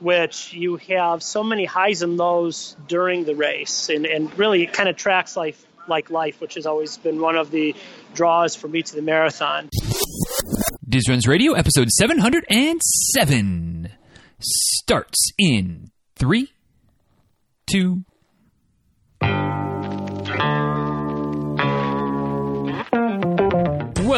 which you have so many highs and lows during the race, and, and really it kind of tracks life like life, which has always been one of the draws for me to the marathon. Diz Runs Radio, episode 707, starts in three, two,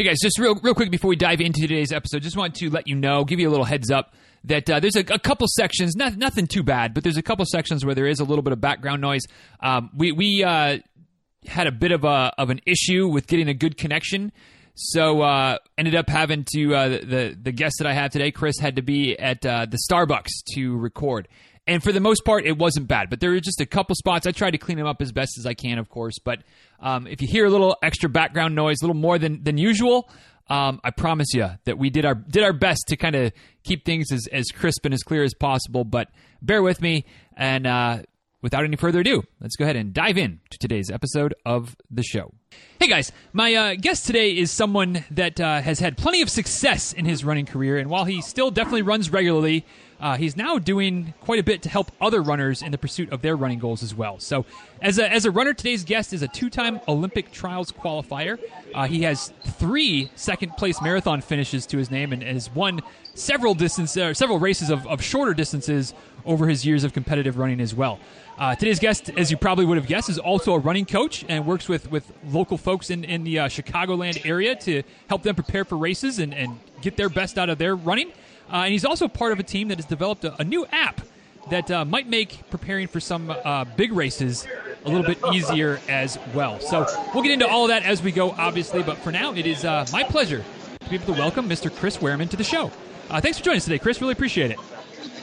Hey guys, just real real quick before we dive into today's episode, just want to let you know, give you a little heads up that uh, there's a, a, couple sections, not, nothing too bad, but there's a couple sections where there is a little bit of background noise. Um, we we uh, had a bit of a of an issue with getting a good connection, so uh, ended up having to uh, the the guest that I have today, Chris, had to be at uh, the Starbucks to record. And for the most part, it wasn't bad, but there were just a couple spots. I tried to clean them up as best as I can, of course. But um, if you hear a little extra background noise, a little more than than usual, um, I promise you that we did our did our best to kind of keep things as, as crisp and as clear as possible. But bear with me, and uh, without any further ado, let's go ahead and dive in to today's episode of the show. Hey guys, my uh, guest today is someone that uh, has had plenty of success in his running career, and while he still definitely runs regularly, uh, he's now doing quite a bit to help other runners in the pursuit of their running goals as well. So, as a, as a runner, today's guest is a two time Olympic trials qualifier. Uh, he has three second place marathon finishes to his name and has won several distance, uh, several races of, of shorter distances over his years of competitive running as well. Uh, today's guest, as you probably would have guessed, is also a running coach and works with, with local folks in, in the uh, Chicagoland area to help them prepare for races and, and get their best out of their running. Uh, and he's also part of a team that has developed a, a new app that uh, might make preparing for some uh, big races a little bit easier as well. So we'll get into all of that as we go, obviously. But for now, it is uh, my pleasure to be able to welcome Mr. Chris Wehrman to the show. Uh, thanks for joining us today, Chris. Really appreciate it.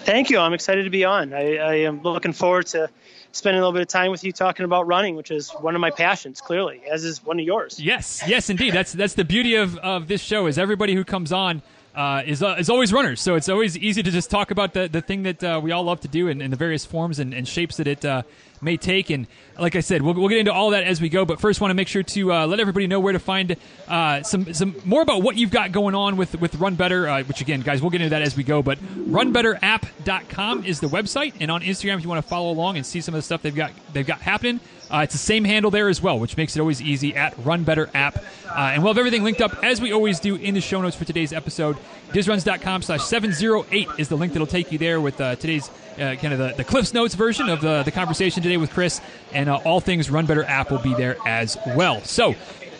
Thank you. I'm excited to be on. I, I am looking forward to spending a little bit of time with you talking about running, which is one of my passions, clearly, as is one of yours. Yes, yes, indeed. That's that's the beauty of, of this show is everybody who comes on uh, is uh, is always runners. So it's always easy to just talk about the, the thing that uh, we all love to do in, in the various forms and, and shapes that it uh, may take. And like I said, we'll, we'll get into all that as we go. But first, want to make sure to uh, let everybody know where to find uh, some some more about what you've got going on with with Run Better. Which again, guys, we'll get into that as we go. But RunBetterApp.com is the website, and on Instagram, if you want to follow along and see some of the stuff they've got they've got happening. Uh, it's the same handle there as well, which makes it always easy at Run Better App. Uh, and we'll have everything linked up as we always do in the show notes for today's episode. DizRuns.com slash 708 is the link that'll take you there with uh, today's uh, kind of the, the Cliffs Notes version of the, the conversation today with Chris. And uh, all things Run Better app will be there as well. So,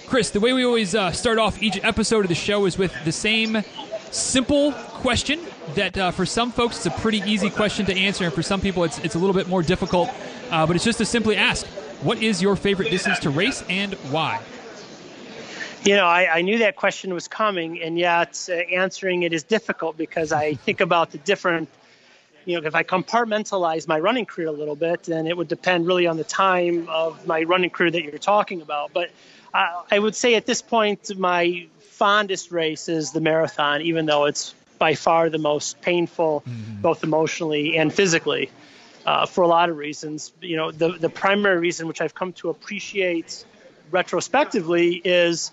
Chris, the way we always uh, start off each episode of the show is with the same simple question that uh, for some folks it's a pretty easy question to answer, and for some people it's, it's a little bit more difficult. Uh, but it's just to simply ask, what is your favorite distance to race and why? You know, I, I, knew that question was coming, and yet uh, answering it is difficult because I think about the different you know, if I compartmentalize my running career a little bit, then it would depend really on the time of my running career that you're talking about. But I, I would say at this point, my fondest race is the marathon, even though it's by far the most painful, mm-hmm. both emotionally and physically, uh, for a lot of reasons. You know, the the primary reason, which I've come to appreciate retrospectively, is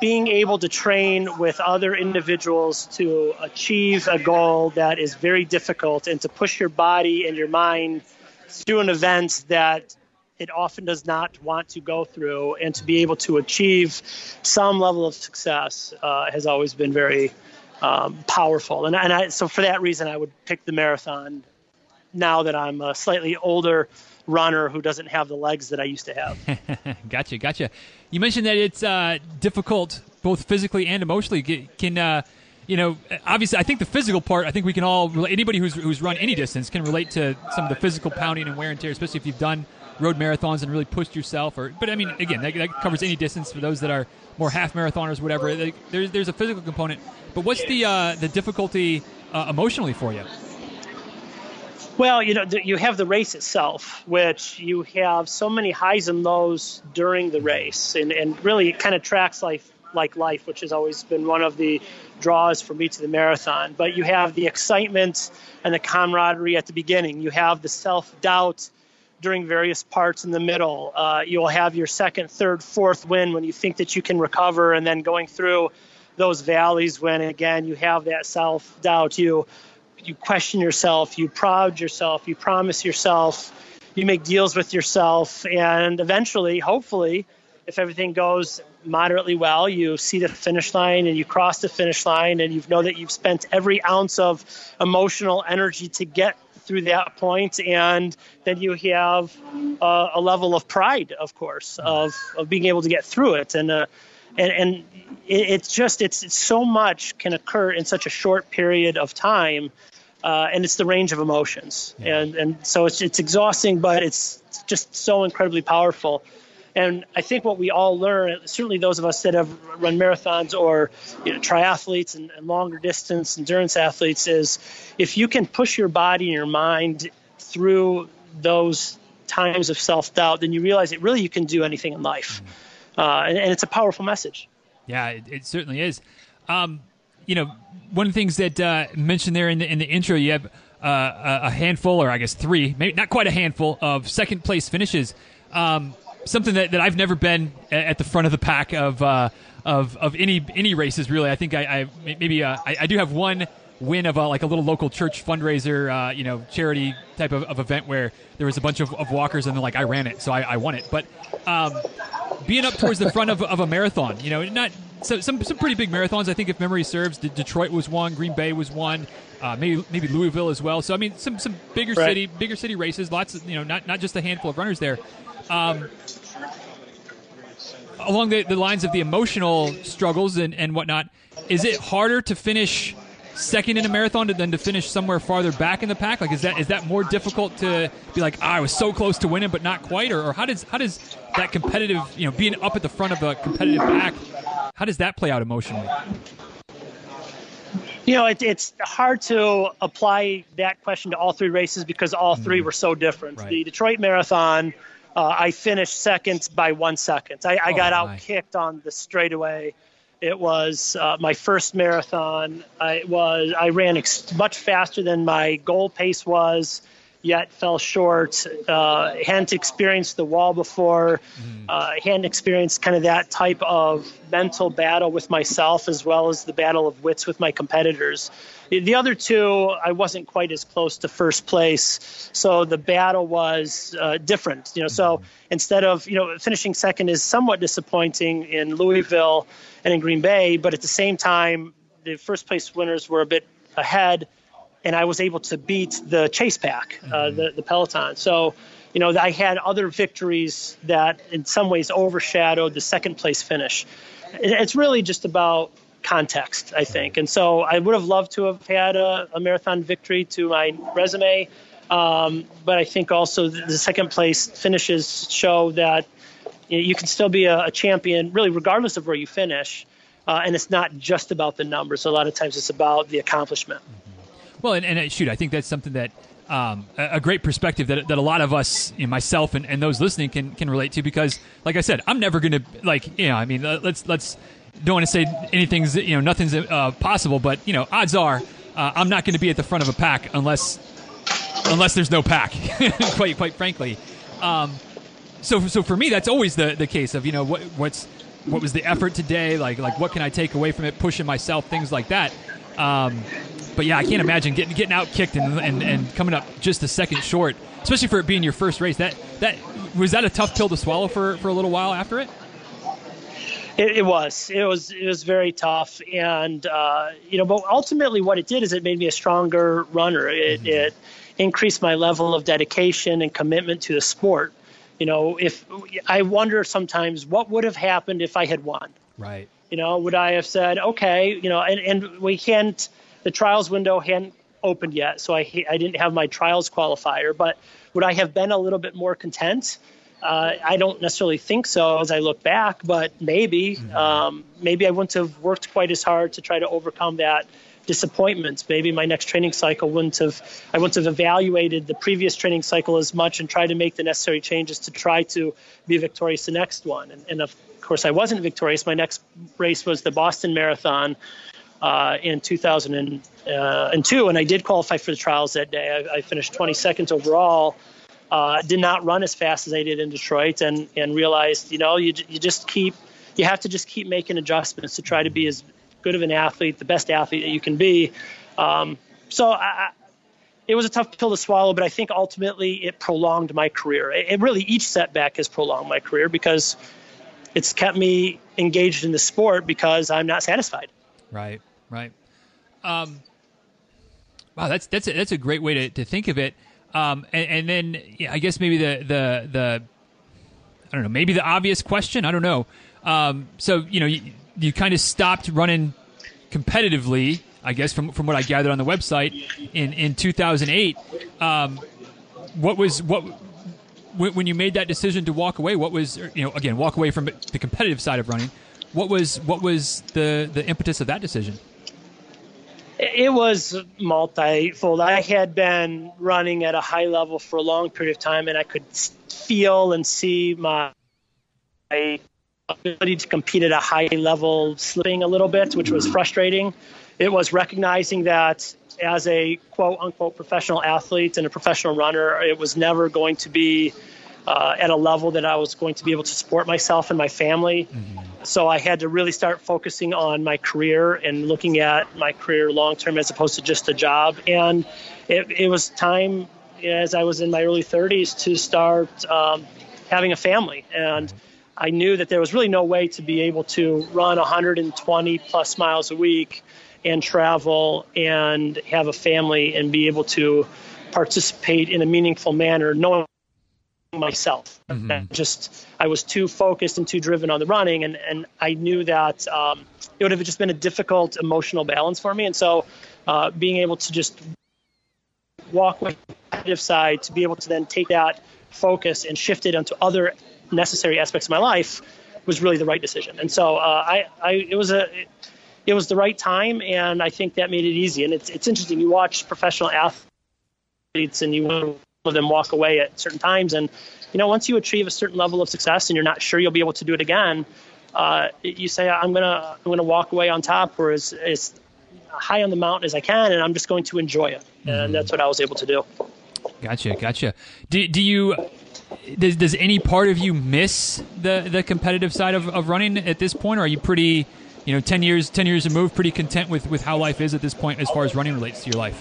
being able to train with other individuals to achieve a goal that is very difficult and to push your body and your mind through an event that it often does not want to go through. And to be able to achieve some level of success uh, has always been very um, powerful. And, and I, so for that reason i would pick the marathon now that i'm a slightly older runner who doesn't have the legs that I used to have. gotcha, gotcha. You mentioned that it's uh, difficult both physically and emotionally. Can uh, you know? Obviously, I think the physical part. I think we can all anybody who's who's run any distance can relate to some of the physical pounding and wear and tear, especially if you've done road marathons and really pushed yourself. Or, but I mean, again, that, that covers any distance for those that are more half marathoners, whatever. There's there's a physical component, but what's the uh, the difficulty uh, emotionally for you? Well, you know, you have the race itself, which you have so many highs and lows during the race, and, and really it kind of tracks life like life, which has always been one of the draws for me to the marathon. But you have the excitement and the camaraderie at the beginning. You have the self doubt during various parts in the middle. Uh, you'll have your second, third, fourth win when you think that you can recover, and then going through those valleys when again you have that self doubt. You you question yourself, you prod yourself, you promise yourself, you make deals with yourself, and eventually, hopefully, if everything goes moderately well, you see the finish line and you cross the finish line, and you know that you've spent every ounce of emotional energy to get through that point, and then you have uh, a level of pride, of course, of, of being able to get through it, and uh, and and it, it's just it's, it's so much can occur in such a short period of time uh, and it's the range of emotions. Yeah. And and so it's it's exhausting, but it's just so incredibly powerful. And I think what we all learn, certainly those of us that have run marathons or you know, triathletes and, and longer distance endurance athletes, is if you can push your body and your mind through those times of self doubt, then you realize that really you can do anything in life. Mm-hmm. Uh, and, and, it's a powerful message. Yeah, it, it certainly is. Um, you know, one of the things that uh, mentioned there in the, in the intro, you have uh, a handful, or I guess three, maybe not quite a handful of second place finishes. Um, something that, that I've never been at the front of the pack of uh, of of any any races really. I think I, I maybe uh, I, I, do have one win of a, like a little local church fundraiser, uh, you know, charity type of, of, event where there was a bunch of, of walkers and then like I ran it, so I, I won it. But um, being up towards the front of, of a marathon, you know, not so some some pretty big marathons. I think if memory serves, Detroit was one, Green Bay was one, uh, maybe maybe Louisville as well. So I mean, some some bigger right. city bigger city races. Lots of you know, not not just a handful of runners there. Um, along the, the lines of the emotional struggles and, and whatnot, is it harder to finish second in a marathon then to finish somewhere farther back in the pack? Like, is that is that more difficult to be like, ah, I was so close to winning, but not quite, or, or how does how does that competitive, you know, being up at the front of a competitive pack, how does that play out emotionally? You know, it, it's hard to apply that question to all three races because all three mm. were so different. Right. The Detroit Marathon, uh, I finished second by one second. I, I oh, got out kicked on the straightaway it was uh, my first marathon. I was I ran ex- much faster than my goal pace was, yet fell short. Uh, hadn't experienced the wall before. Mm. Uh, hadn't experienced kind of that type of mental battle with myself as well as the battle of wits with my competitors. The other two, I wasn't quite as close to first place, so the battle was uh, different. You know, so mm-hmm. instead of you know finishing second is somewhat disappointing in Louisville and in Green Bay, but at the same time, the first place winners were a bit ahead, and I was able to beat the chase pack, uh, mm-hmm. the the peloton. So you know, I had other victories that in some ways overshadowed the second place finish. It's really just about context, I think. And so I would have loved to have had a, a marathon victory to my resume. Um, but I think also the second place finishes show that you can still be a, a champion, really, regardless of where you finish. Uh, and it's not just about the numbers. A lot of times it's about the accomplishment. Mm-hmm. Well, and, and uh, shoot, I think that's something that um, a, great perspective that, that a lot of us, you know, myself and, and those listening, can can relate to. Because, like I said, I'm never going to like, you know, I mean, let's let's don't want to say anything's you know nothing's uh, possible, but you know odds are uh, I'm not going to be at the front of a pack unless unless there's no pack. quite quite frankly, um, so so for me that's always the the case of you know what what's what was the effort today like like what can I take away from it, pushing myself, things like that. Um, but yeah, I can't imagine getting getting out kicked and, and, and coming up just a second short, especially for it being your first race. That that was that a tough pill to swallow for, for a little while after it. It, it, was. It was. It was very tough, and uh, you know, but ultimately, what it did is it made me a stronger runner. It, mm-hmm. it increased my level of dedication and commitment to the sport. You know, if I wonder sometimes what would have happened if I had won. Right. You know, would I have said, okay, you know, and, and we can't. The trials window hadn't opened yet, so I I didn't have my trials qualifier. But would I have been a little bit more content? Uh, I don't necessarily think so as I look back, but maybe, mm-hmm. um, maybe I wouldn't have worked quite as hard to try to overcome that disappointments. Maybe my next training cycle wouldn't have I wouldn't have evaluated the previous training cycle as much and tried to make the necessary changes to try to be victorious the next one. And, and of course, I wasn't victorious. My next race was the Boston Marathon. Uh, in 2002, uh, and I did qualify for the trials that day. I, I finished 22nd overall. Uh, did not run as fast as I did in Detroit, and and realized, you know, you you just keep you have to just keep making adjustments to try to be as good of an athlete, the best athlete that you can be. Um, so I, it was a tough pill to swallow, but I think ultimately it prolonged my career. It, it, really each setback has prolonged my career because it's kept me engaged in the sport because I'm not satisfied. Right, right. Um, wow, that's that's a, that's a great way to, to think of it. Um, and, and, then yeah, I guess maybe the the the I don't know, maybe the obvious question. I don't know. Um, so you know, you, you kind of stopped running competitively, I guess, from from what I gathered on the website in in 2008. Um, what was what when you made that decision to walk away? What was you know again walk away from the competitive side of running? What was what was the the impetus of that decision? It was multifold. I had been running at a high level for a long period of time, and I could feel and see my ability to compete at a high level slipping a little bit, which was frustrating. It was recognizing that as a quote unquote professional athlete and a professional runner, it was never going to be uh, at a level that I was going to be able to support myself and my family. Mm-hmm. So I had to really start focusing on my career and looking at my career long term as opposed to just a job. And it, it was time as I was in my early 30s to start um, having a family. And I knew that there was really no way to be able to run 120 plus miles a week and travel and have a family and be able to participate in a meaningful manner, knowing myself. Mm-hmm. Just I was too focused and too driven on the running, and and I knew that um, it would have just been a difficult emotional balance for me. And so, uh, being able to just walk with the competitive side to be able to then take that focus and shift it onto other necessary aspects of my life was really the right decision. And so uh, I, I, it was a, it was the right time, and I think that made it easy. And it's, it's interesting. You watch professional athletes, and you let them walk away at certain times, and you know, once you achieve a certain level of success, and you're not sure you'll be able to do it again, uh, you say, I'm gonna, I'm gonna walk away on top, or as, as high on the mountain as I can, and I'm just going to enjoy it. Mm-hmm. And that's what I was able to do. Gotcha, gotcha. Do, do you does, does any part of you miss the, the competitive side of, of running at this point, or are you pretty, you know, ten years ten years removed, pretty content with, with how life is at this point as far as running relates to your life?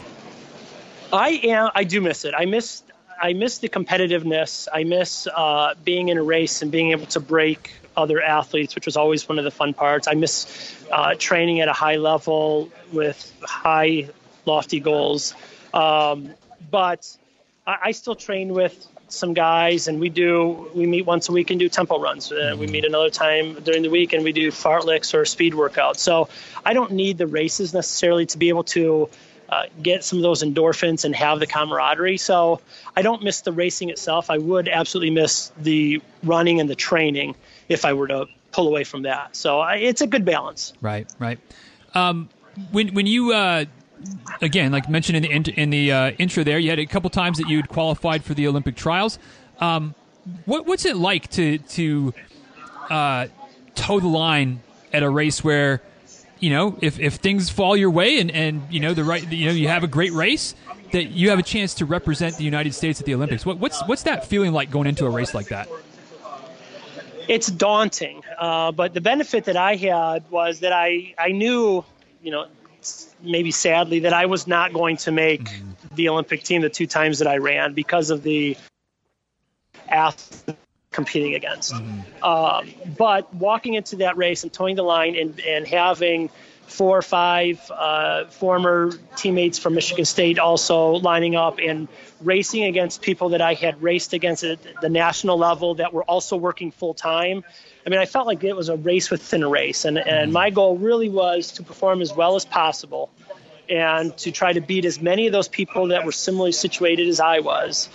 I am. I do miss it. I miss I miss the competitiveness. I miss uh, being in a race and being able to break other athletes, which was always one of the fun parts. I miss uh, training at a high level with high, lofty goals. Um, but I, I still train with some guys, and we do we meet once a week and do tempo runs. Uh, we meet another time during the week and we do fartleks or speed workouts. So I don't need the races necessarily to be able to uh, get some of those endorphins and have the camaraderie. So I don't miss the racing itself. I would absolutely miss the running and the training if I were to pull away from that. So I, it's a good balance. Right, right. Um, when when you uh, again, like mentioned in the in, in the uh, intro, there you had a couple times that you'd qualified for the Olympic trials. Um, what, what's it like to to uh, toe the line at a race where you know if, if things fall your way and, and you know the right you know you have a great race that you have a chance to represent the United States at the Olympics. What, what's what's that feeling like going into a race like that? It's daunting, uh, but the benefit that I had was that I I knew you know maybe sadly that I was not going to make mm-hmm. the Olympic team the two times that I ran because of the athletes competing against. Mm-hmm. Um, but walking into that race and towing the line and, and having four or five uh, former teammates from Michigan State also lining up and racing against people that I had raced against at the national level that were also working full time I mean, I felt like it was a race within a race, and and my goal really was to perform as well as possible, and to try to beat as many of those people that were similarly situated as I was,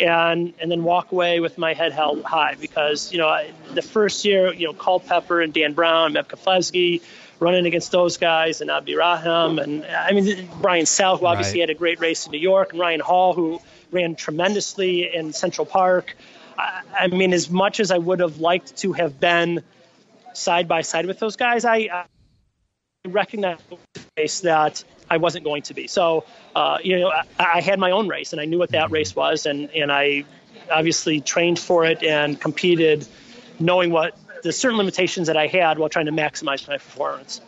and and then walk away with my head held high because you know I, the first year, you know, Culpepper and Dan Browne, Meb Keflezighi, running against those guys and Abdi Rahim and I mean Brian Sell, who obviously Right. had a great race in New York, and Ryan Hall, who ran tremendously in Central Park. I, I mean, as much as I would have liked to have been side by side with those guys, I recognized race that I wasn't going to be. So, uh, you know, I, I had my own race, and I knew what that race was, and and I obviously trained for it and competed, knowing what the certain limitations that I had while trying to maximize my performance.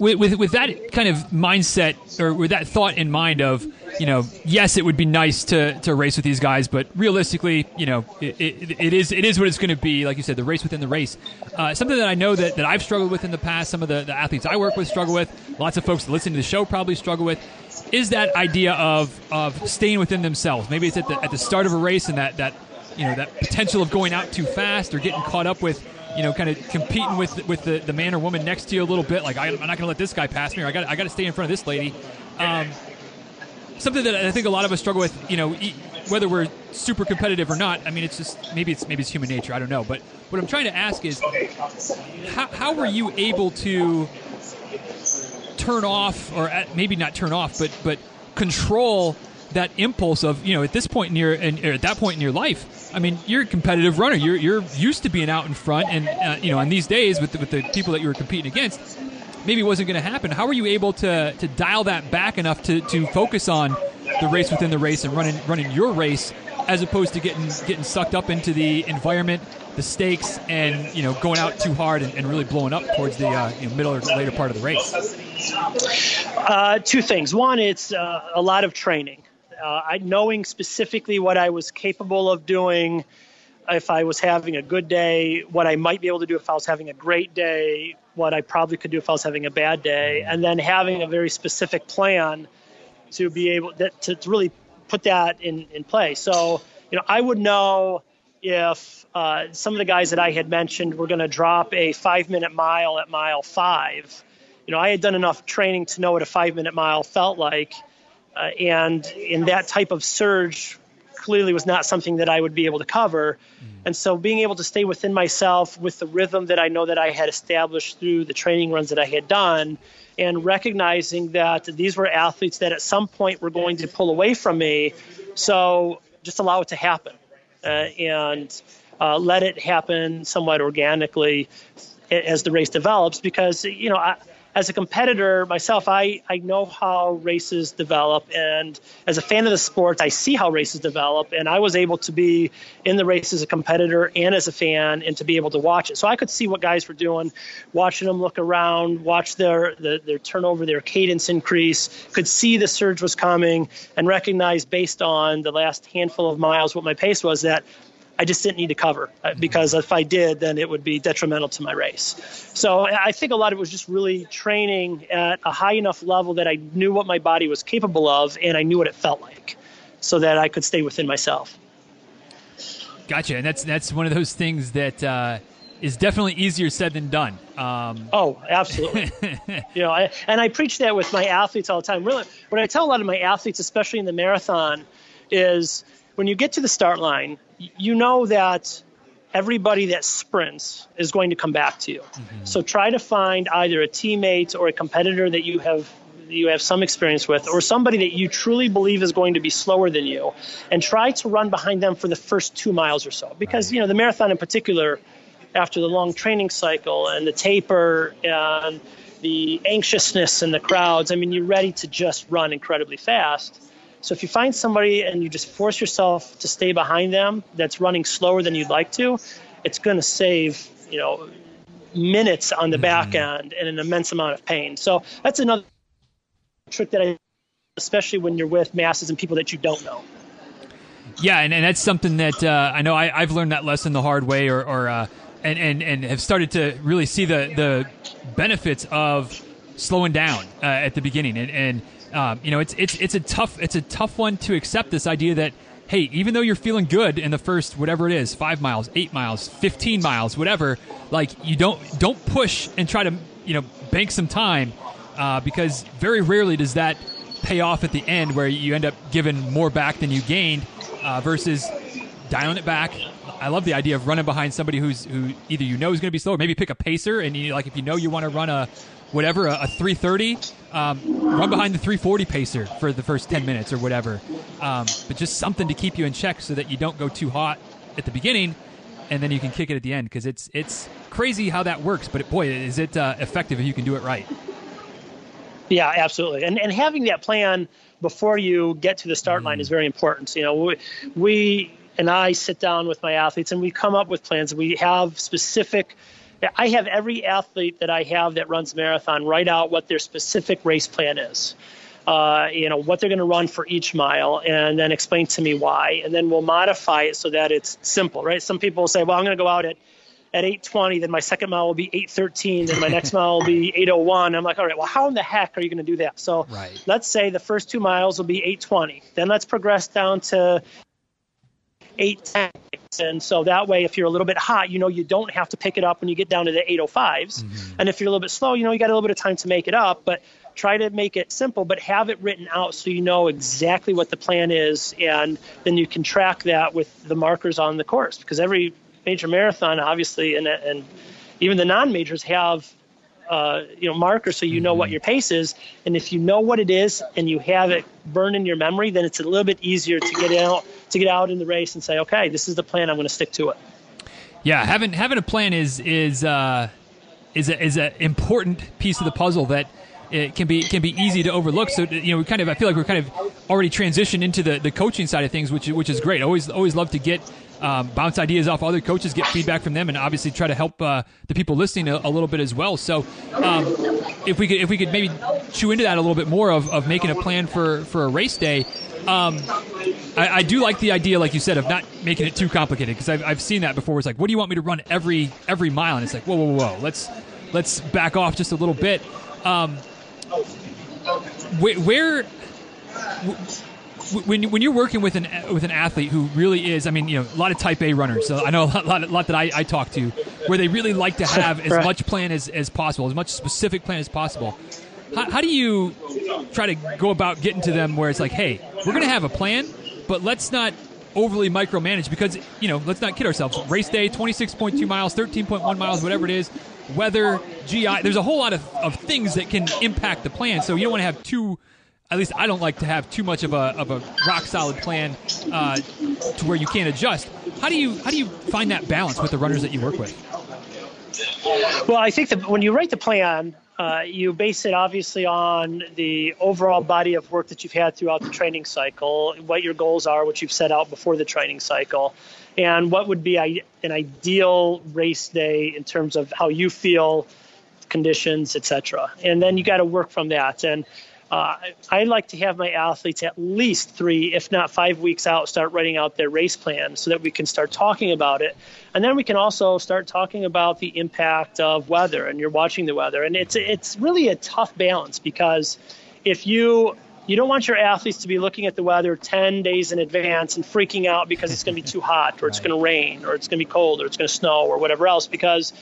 With, with with that kind of mindset or with that thought in mind of you know yes it would be nice to to race with these guys but realistically you know it, it, it is it is what it's going to be like you said the race within the race. Uh, something that I know that, that I've struggled with in the past some of the, the athletes I work with struggle with lots of folks that listen to the show probably struggle with is that idea of of staying within themselves. Maybe it's at the at the start of a race and that that you know that potential of going out too fast or getting caught up with you know, kind of competing with with the, the man or woman next to you a little bit. Like I, am not going to let this guy pass me, or I got I got to stay in front of this lady. Um, something that I think a lot of us struggle with. You know, whether we're super competitive or not. I mean, it's just maybe it's maybe it's human nature. I don't know. But what I'm trying to ask is, how how were you able to turn off, or at, maybe not turn off, but but control that impulse of you know at this point in your and at that point in your life I mean you're a competitive runner you're you're used to being out in front and uh, you know in these days with the, with the people that you were competing against maybe it wasn't going to happen how were you able to to dial that back enough to to focus on the race within the race and running running your race as opposed to getting getting sucked up into the environment the stakes and you know going out too hard and, and really blowing up towards the uh, you know, middle or later part of the race Uh, two things. One, it's uh, a lot of training. Uh, I, knowing specifically what I was capable of doing if I was having a good day, what I might be able to do if I was having a great day, what I probably could do if I was having a bad day, and then having a very specific plan to be able that, to, to really put that in, in play. So, you know, I would know if uh, some of the guys that I had mentioned were going to drop a five minute mile at mile five. You know, I had done enough training to know what a five minute mile felt like. Uh, and in that type of surge clearly was not something that I would be able to cover. And so being able to stay within myself with the rhythm that I know that I had established through the training runs that I had done and recognizing that these were athletes that at some point were going to pull away from me. So just allow it to happen uh, and uh, let it happen somewhat organically as the race develops because, you know, I, as a competitor myself, I, I know how races develop. And as a fan of the sport, I see how races develop. And I was able to be in the race as a competitor and as a fan and to be able to watch it. So I could see what guys were doing, watching them look around, watch their, their, their turnover, their cadence increase, could see the surge was coming, and recognize based on the last handful of miles what my pace was that I just didn't need to cover uh, because if I did, then it would be detrimental to my race. So I think a lot of it was just really training at a high enough level that I knew what my body was capable of and I knew what it felt like so that I could stay within myself. Gotcha, and that's that's one of those things that uh, is definitely easier said than done. Um, Oh, absolutely. you know, I, and I preach that with my athletes all the time. Really, what I tell a lot of my athletes, especially in the marathon, is when you get to the start line, you know that everybody that sprints is going to come back to you. Mm-hmm. So try to find either a teammate or a competitor that you have you have some experience with or somebody that you truly believe is going to be slower than you and try to run behind them for the first 2 miles or so because you know the marathon in particular after the long training cycle and the taper and the anxiousness in the crowds, I mean, you're ready to just run incredibly fast. So if you find somebody and you just force yourself to stay behind them that's running slower than you'd like to, it's going to save, you know, minutes on the back end and an immense amount of pain. So that's another trick that I, especially when you're with masses and people that you don't know. Yeah, and, and that's something that uh, I know I, I've learned that lesson the hard way, or, or uh, and, and and have started to really see the the benefits of slowing down uh, at the beginning, and and um, you know it's it's it's a tough it's a tough one to accept this idea that hey, even though you're feeling good in the first whatever it is, five miles, eight miles, fifteen miles, whatever, like you don't don't push and try to you know bank some time uh, because very rarely does that pay off at the end where you end up giving more back than you gained uh, versus dialing it back. I love the idea of running behind somebody who's who either you know is going to be slow, maybe pick a pacer, and you like if you know you want to run a whatever a, a 330, um, run behind the 340 pacer for the first 10 minutes or whatever. Um, but just something to keep you in check so that you don't go too hot at the beginning, and then you can kick it at the end because it's it's crazy how that works. But boy, is it uh, effective if you can do it right. Yeah, absolutely. And and having that plan before you get to the start line is very important. You know, we, we and I sit down with my athletes and we come up with plans. We have specific. I have every athlete that I have that runs marathon write out what their specific race plan is. Uh, you know what they're going to run for each mile, and then explain to me why, and then we'll modify it so that it's simple, right? Some people say, "Well, I'm going to go out at at 8:20, then my second mile will be 8:13, then my next mile will be 8:01." I'm like, "All right, well, how in the heck are you going to do that?" So right. let's say the first two miles will be 8:20, then let's progress down to 8:10, and so that way, if you're a little bit hot, you know you don't have to pick it up when you get down to the 8:05s, mm-hmm. and if you're a little bit slow, you know you got a little bit of time to make it up, but try to make it simple, but have it written out so you know exactly what the plan is, and then you can track that with the markers on the course. Because every major marathon, obviously, and, and even the non-majors have uh, you know markers so you know what mm-hmm. your pace is and if you know what it is and you have it burned in your memory then it's a little bit easier to get out to get out in the race and say okay this is the plan i'm going to stick to it yeah having having a plan is is uh is a, is an important piece of the puzzle that it can be can be easy to overlook. So you know, we kind of I feel like we're kind of already transitioned into the, the coaching side of things, which which is great. Always always love to get um, bounce ideas off other coaches, get feedback from them, and obviously try to help uh, the people listening a, a, little bit as well. So, um, if we could if we could maybe chew into that a little bit more of, of making a plan for for a race day. Um, I, I, do like the idea, like you said, of not making it too complicated because I've, I've seen that before. It's like, what do you want me to run every every mile? And it's like, whoa, whoa, whoa, let's let's back off just a little bit. Um, where, when when you're working with an with an athlete who really is, I mean, you know, a lot of Type A runners. So I know a lot, lot, a lot that I, I talk to, where they really like to have as much plan as, as possible, as much specific plan as possible. How, how do you try to go about getting to them where it's like, hey, we're going to have a plan, but let's not overly micromanage because you know let's not kid ourselves race day 26.2 miles 13.1 miles whatever it is weather, GI. There's a whole lot of, of things that can impact the plan. So you don't want to have too. At least I don't like to have too much of a, of a rock solid plan uh, to where you can't adjust. How do you how do you find that balance with the runners that you work with? Well, I think that when you write the plan, uh, you base it obviously on the overall body of work that you've had throughout the training cycle, what your goals are, what you've set out before the training cycle, and what would be an ideal race day in terms of how you feel, conditions, etc. And then you got to work from that. And uh, I like to have my athletes at least three, if not five weeks out, start writing out their race plan so that we can start talking about it. And then we can also start talking about the impact of weather, and you're watching the weather. And it's it's really a tough balance because if you you don't want your athletes to be looking at the weather 10 days in advance and freaking out because it's going to be too hot or it's going to rain or it's going to be cold or it's going to snow or whatever else because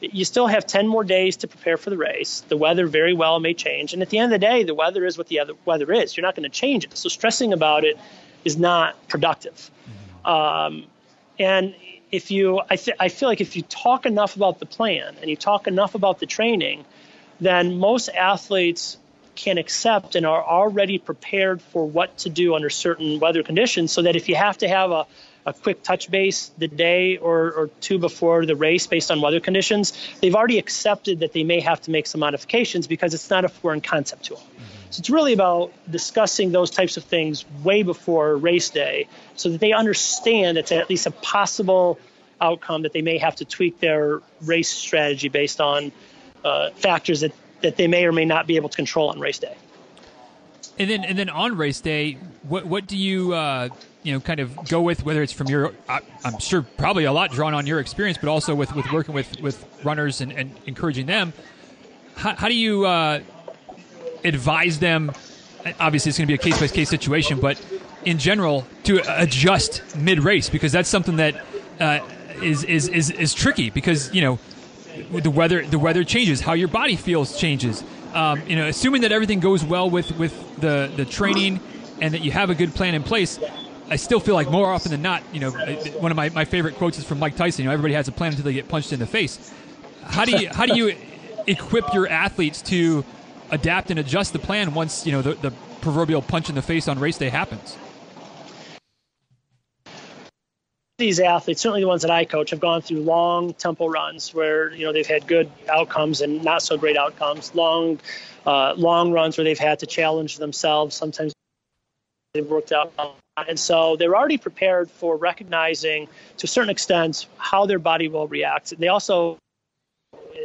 you still have 10 more days to prepare for the race. The weather very well may change. And at the end of the day, the weather is what the other weather is. You're not going to change it. So stressing about it is not productive. Um, and if you, I, th- I feel like if you talk enough about the plan and you talk enough about the training, then most athletes can accept and are already prepared for what to do under certain weather conditions so that if you have to have a a quick touch base the day or, or two before the race based on weather conditions, they've already accepted that they may have to make some modifications because it's not a foreign concept to them. Mm-hmm. So it's really about discussing those types of things way before race day so that they understand it's at least a possible outcome that they may have to tweak their race strategy based on uh, factors that, that they may or may not be able to control on race day. And then, and then on race day, what what do you uh, you know kind of go with whether it's from your I'm sure probably a lot drawn on your experience, but also with, with working with, with runners and, and encouraging them. How, how do you uh, advise them? Obviously, it's going to be a case by case situation, but in general, to adjust mid race because that's something that uh, is is is is tricky because you know the weather the weather changes, how your body feels changes. Um, you know, assuming that everything goes well with with the the training and that you have a good plan in place, I still feel like more often than not, you know, one of my, my favorite quotes is from Mike Tyson. You know, everybody has a plan until they get punched in the face. How do you how do you equip your athletes to adapt and adjust the plan once you know the, the proverbial punch in the face on race day happens? These athletes, certainly the ones that I coach, have gone through long tempo runs where you know they've had good outcomes and not so great outcomes. Long, uh, long runs where they've had to challenge themselves. Sometimes they've worked out, and so they're already prepared for recognizing, to a certain extent, how their body will react. They also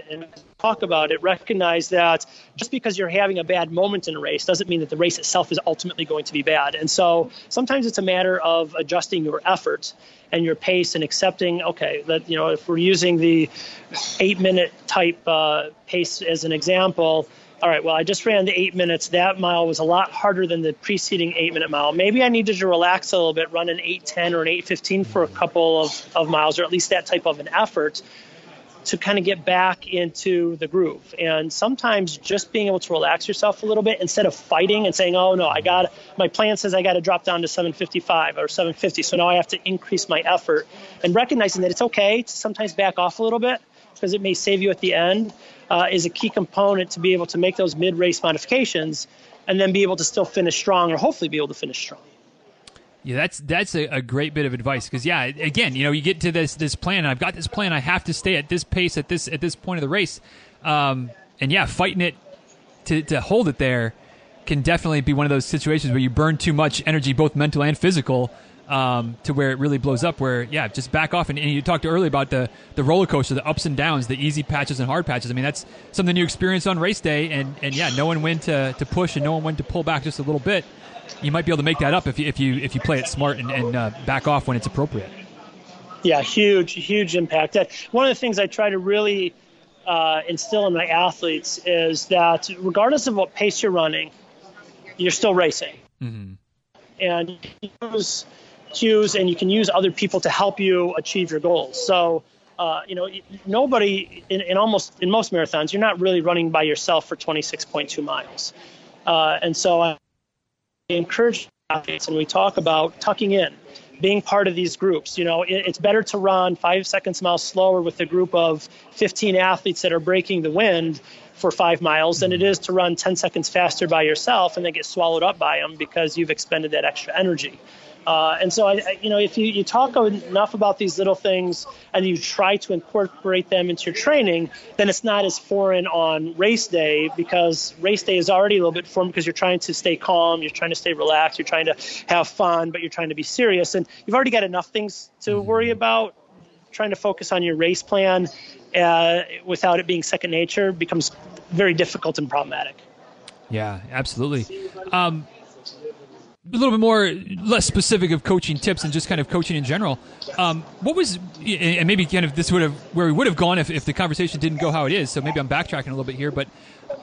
and talk about it, recognize that just because you're having a bad moment in a race doesn't mean that the race itself is ultimately going to be bad. And so sometimes it's a matter of adjusting your effort and your pace and accepting, okay, that, you know, if we're using the eight minute type uh, pace as an example, all right, well, I just ran the eight minutes. That mile was a lot harder than the preceding eight minute mile. Maybe I needed to relax a little bit, run an 810 or an 815 for a couple of, of miles, or at least that type of an effort to kind of get back into the groove. And sometimes just being able to relax yourself a little bit instead of fighting and saying, "Oh no, I got my plan says I got to drop down to 755 or 750, so now I have to increase my effort." And recognizing that it's okay to sometimes back off a little bit because it may save you at the end uh, is a key component to be able to make those mid-race modifications and then be able to still finish strong or hopefully be able to finish strong. Yeah, that's that's a, a great bit of advice because yeah, again, you know, you get to this this plan, and I've got this plan. I have to stay at this pace at this at this point of the race, um, and yeah, fighting it to to hold it there can definitely be one of those situations where you burn too much energy, both mental and physical, um, to where it really blows up. Where yeah, just back off. And, and, you talked earlier about the the roller coaster, the ups and downs, the easy patches and hard patches. I mean, that's something you experience on race day, and and yeah, knowing when to to push and knowing when to pull back just a little bit you might be able to make that up if you if you if you play it smart and, and uh, back off when it's appropriate. Yeah, huge, huge impact. One of the things I try to really uh, instill in my athletes is that regardless of what pace you're running, you're still racing, mm-hmm. and use cues and you can use other people to help you achieve your goals. So. Uh, you know, nobody in, in, almost in most marathons, you're not really running by yourself for 26.2 miles, uh, and so I encourage athletes and we talk about tucking in, being part of these groups. You know, it, it's better to run five seconds a mile slower with a group of 15 athletes that are breaking the wind for five miles than it is to run 10 seconds faster by yourself and then get swallowed up by them because you've expended that extra energy. Uh, and so, I, I, you know, if you, you talk enough about these little things and you try to incorporate them into your training, then it's not as foreign on race day because race day is already a little bit foreign because you're trying to stay calm, you're trying to stay relaxed, you're trying to have fun, but you're trying to be serious. And you've already got enough things to mm-hmm. worry about. Trying to focus on your race plan uh, without it being second nature becomes very difficult and problematic. Yeah, absolutely. Um, a little bit more less specific of coaching tips and just kind of coaching in general. Um, what was and maybe kind of this would have where we would have gone if, if the conversation didn't go how it is. So maybe I'm backtracking a little bit here, but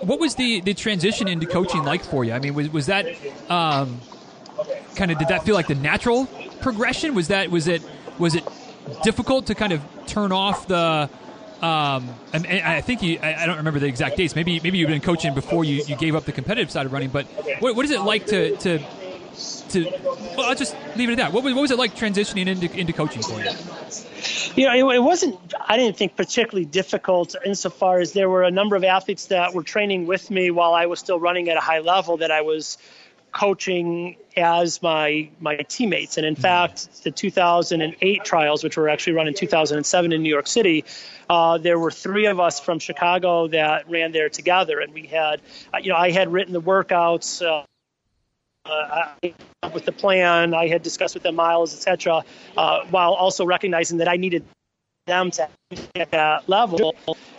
what was the the transition into coaching like for you? I mean, was was that um, kind of did that feel like the natural progression? Was that was it was it difficult to kind of turn off the um, and, and, I think you, I, I, don't remember the exact dates. Maybe maybe you've been coaching before you, you gave up the competitive side of running. But what, what is it like to, to to well, I'll just leave it at that. What was, what was it like transitioning into into coaching for you? You know, it, it, wasn't. I didn't think particularly difficult insofar as there were a number of athletes that were training with me while I was still running at a high level that I was coaching as my my teammates. And in mm-hmm. fact, the 2008 trials, which were actually run in 2007 in New York City, uh, there were three of us from Chicago that ran there together, and we had, you know, I had written the workouts. Uh, uh, with the plan. I had discussed with them miles, etc., uh, while also recognizing that I needed them to at that level.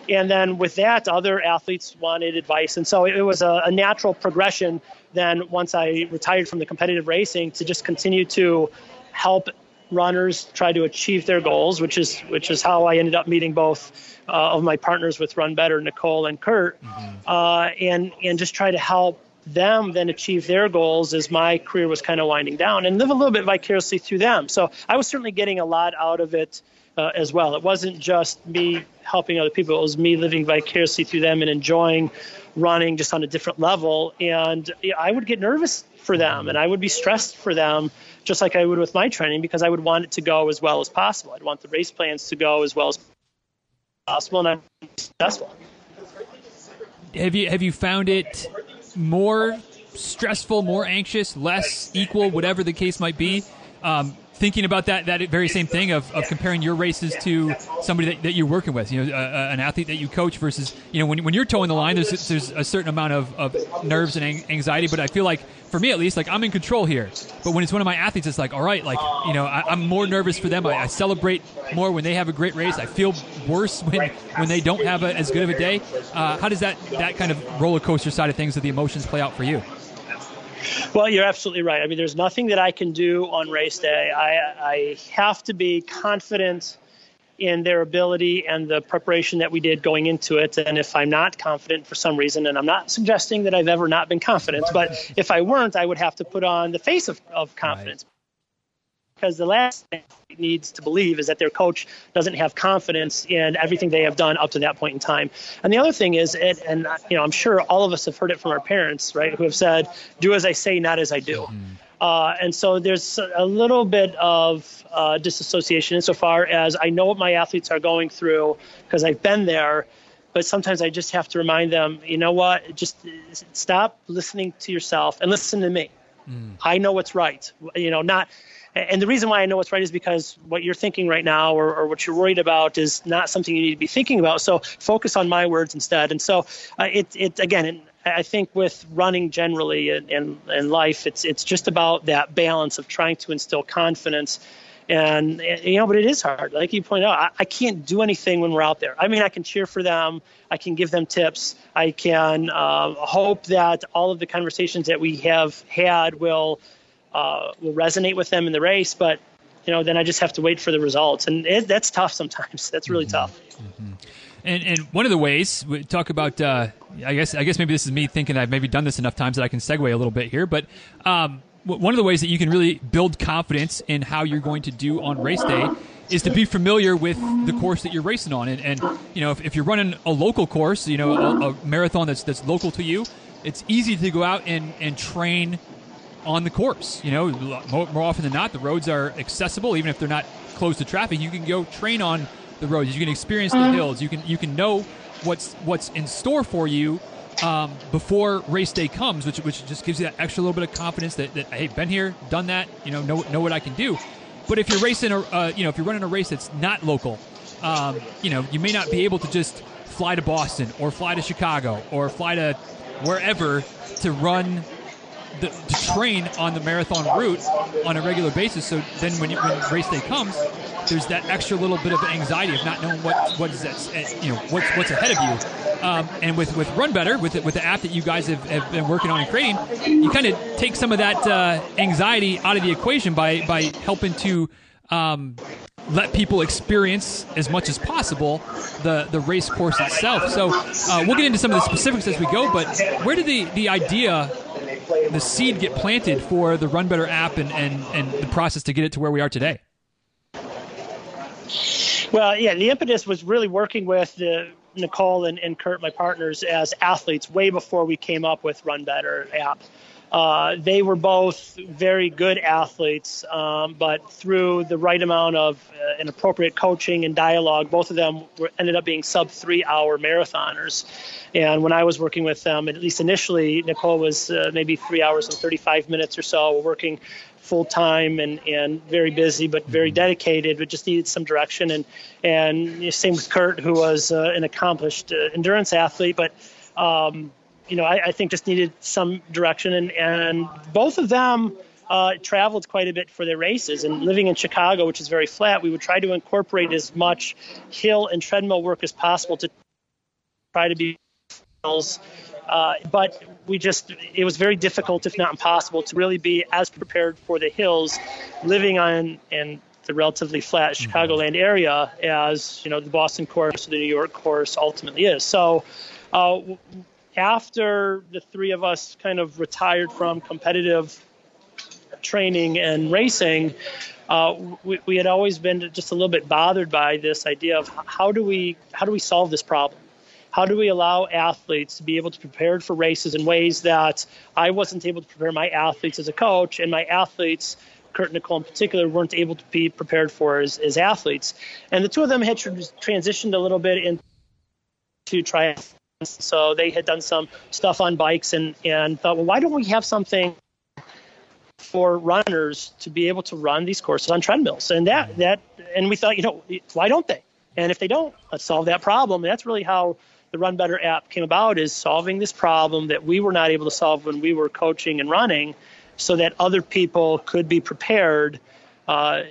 And then with that, other athletes wanted advice, and so it was a, a natural progression. Then once I retired from the competitive racing, to just continue to help runners try to achieve their goals, which is which is how I ended up meeting both uh, of my partners with Run Better, Nicole and Kurt, mm-hmm. uh, and and just try to help them then achieve their goals as my career was kind of winding down and live a little bit vicariously through them. So I was certainly getting a lot out of it uh, as well. It wasn't just me helping other people, it was me living vicariously through them and enjoying running just on a different level. And I would get nervous for them and I would be stressed for them just like I would with my training, because I would want it to go as well as possible. I'd want the race plans to go as well as possible, and I'm successful. Have you have you found it more stressful, more anxious, less equal, whatever the case might be? Um, thinking about that that very same thing of, of comparing your races to somebody that, that you're working with, you know, uh, an athlete that you coach versus, you know, when, when you're towing the line, there's there's a certain amount of, of nerves and anxiety. But I feel like, for me at least, like I'm in control here. But when it's one of my athletes, it's like, all right, like you know, I, am more nervous for them. I, I, celebrate more when they have a great race. I feel worse when when they don't have a, as good of a day. Uh, how does that that kind of roller coaster side of things of the emotions play out for you? Well, you're absolutely right. I mean, there's nothing that I can do on race day. I, I have to be confident in their ability and the preparation that we did going into it. And if I'm not confident for some reason, and I'm not suggesting that I've ever not been confident, but if I weren't, I would have to put on the face of, of confidence. Because the last thing needs to believe is that their coach doesn't have confidence in everything they have done up to that point in time. And the other thing is, it, and you know, I'm sure all of us have heard it from our parents, right, who have said, "Do as I say, not as I do." Mm-hmm. Uh, and so there's a little bit of uh, disassociation insofar as I know what my athletes are going through because I've been there. But sometimes I just have to remind them, you know what? Just stop listening to yourself and listen to me. Mm. I know what's right. You know, not and the reason why I know what's right is because what you're thinking right now or, or, what you're worried about is not something you need to be thinking about. So focus on my words instead. And so uh, it, it again, I think with running generally in, in, life, it's it's just about that balance of trying to instill confidence. And you know, but it is hard. Like you point out, I, I can't do anything when we're out there. I mean, I can cheer for them. I can give them tips. I can uh, hope that all of the conversations that we have had will uh, will resonate with them in the race. But you know, then I just have to wait for the results, and it, that's tough sometimes. That's really mm-hmm. tough. Mm-hmm. And, and one of the ways we talk about, uh, I guess, I guess maybe this is me thinking I've maybe done this enough times that I can segue a little bit here. But um, one of the ways that you can really build confidence in how you're going to do on race day is to be familiar with the course that you're racing on. And, and you know, if, if, you're running a local course, you know, a, a, marathon that's that's local to you, it's easy to go out and, and train on the course. You know, more often than not, the roads are accessible, even if they're not closed to traffic. You can go train on the roads. You can experience the mm-hmm. hills. You can you can know what's what's in store for you um, before race day comes, which which just gives you that extra little bit of confidence that, that hey, been here, done that. You know, know know what I can do. But if you're racing a uh, you know if you're running a race that's not local, um, you know you may not be able to just fly to Boston or fly to Chicago or fly to wherever to run the, train on the marathon route on a regular basis. So then when, you, when race day comes, there's that extra little bit of anxiety of not knowing what what is that you know what's what's ahead of you. Um, and with with Run Better, with the, with the app that you guys have, have been working on and creating, you kind of take some of that uh, anxiety out of the equation by by helping to um, let people experience as much as possible the, the race course itself. So uh, we'll get into some of the specifics as we go, but where did the, the idea the seed get planted for the Run Better app and, and, and the process to get it to where we are today? Well, yeah, the impetus was really working with the, Nicole and, and Kurt, my partners, as athletes way before we came up with Run Better app. Uh, they were both very good athletes, um, but through the right amount of uh, an appropriate coaching and dialogue, both of them were, ended up being sub three hour marathoners. And when I was working with them, at least initially, Nicole was uh, maybe three hours and 35 minutes or so, working full time and, and very busy, but very dedicated, but just needed some direction. And, and same with Kurt, who was uh, an accomplished uh, endurance athlete, but um, you know, I, I, think just needed some direction. And, and both of them uh, traveled quite a bit for their races. And living in Chicago, which is very flat, we would try to incorporate as much hill and treadmill work as possible to try to be. Uh, but we just, it was very difficult, if not impossible, to really be as prepared for the hills living on in the relatively flat mm-hmm. Chicagoland area as, you know, the Boston course or the New York course ultimately is. So uh, after the three of us kind of retired from competitive training and racing, uh, we, we, had always been just a little bit bothered by this idea of how do we how do we solve this problem? How do we allow athletes to be able to prepare for races in ways that I wasn't able to prepare my athletes as a coach, and my athletes Kurt and Nicole in particular weren't able to be prepared for as, as athletes. And the two of them had transitioned a little bit into triathlon. So they had done some stuff on bikes and, and thought, well, why don't we have something for runners to be able to run these courses on treadmills? And that, that and we thought, you know, why don't they? And if they don't, let's solve that problem. And that's really how the Run Better app came about is solving this problem that we were not able to solve when we were coaching and running so that other people could be prepared, uh,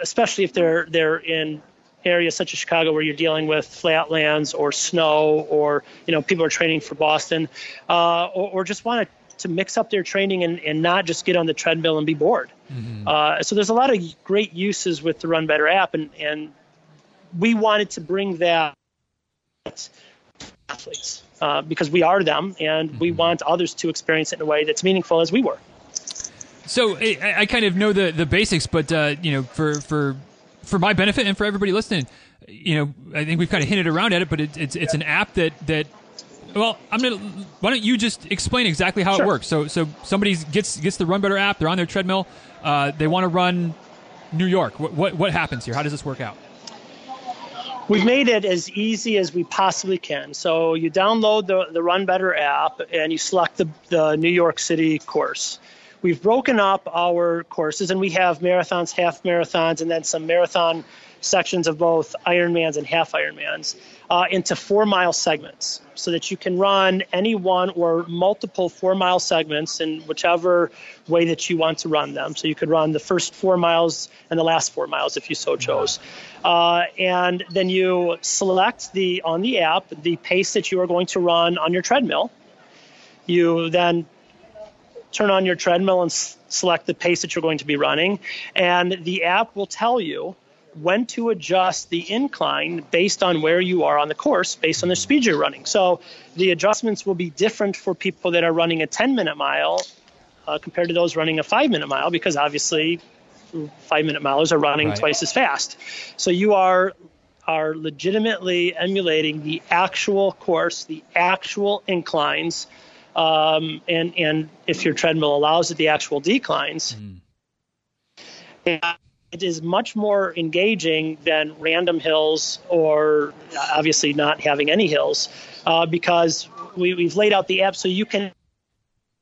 especially if they're they're in areas such as Chicago where you're dealing with flatlands or snow or you know people are training for Boston uh, or, or, just want to, to mix up their training and, and not just get on the treadmill and be bored. Mm-hmm. Uh, so there's a lot of great uses with the Run Better app and, and we wanted to bring that athletes uh, because we are them and mm-hmm. we want others to experience it in a way that's meaningful as we were. So I, I kind of know the, the basics, but uh, you know, for, for for my benefit and for everybody listening, you know, I think we've kind of hinted around at it, but it, it's it's an app that that. Well, I'm gonna. Why don't you just explain exactly how sure. it works? So, so somebody gets gets the Run Better app. They're on their treadmill. Uh, they want to run New York. What, what what happens here? How does this work out? We've made it as easy as we possibly can. So you download the, the Run Better app and you select the, the New York City course. We've broken up our courses and we have marathons, half marathons, and then some marathon sections of both Ironmans and half Ironmans uh, into four mile segments so that you can run any one or multiple four mile segments in whichever way that you want to run them. So you could run the first four miles and the last four miles if you so chose. Uh, and then you select the on the app the pace that you are going to run on your treadmill. You then turn on your treadmill and s- select the pace that you're going to be running, and the app will tell you when to adjust the incline based on where you are on the course, based on the speed you're running. So the adjustments will be different for people that are running a 10 minute mile uh, compared to those running a five minute mile, because obviously five minute milers are running right. twice as fast. So you are are legitimately emulating the actual course, the actual inclines, um, and and if your treadmill allows it, the actual declines. Mm. It is much more engaging than random hills or obviously not having any hills uh, because we, we've laid out the app so you can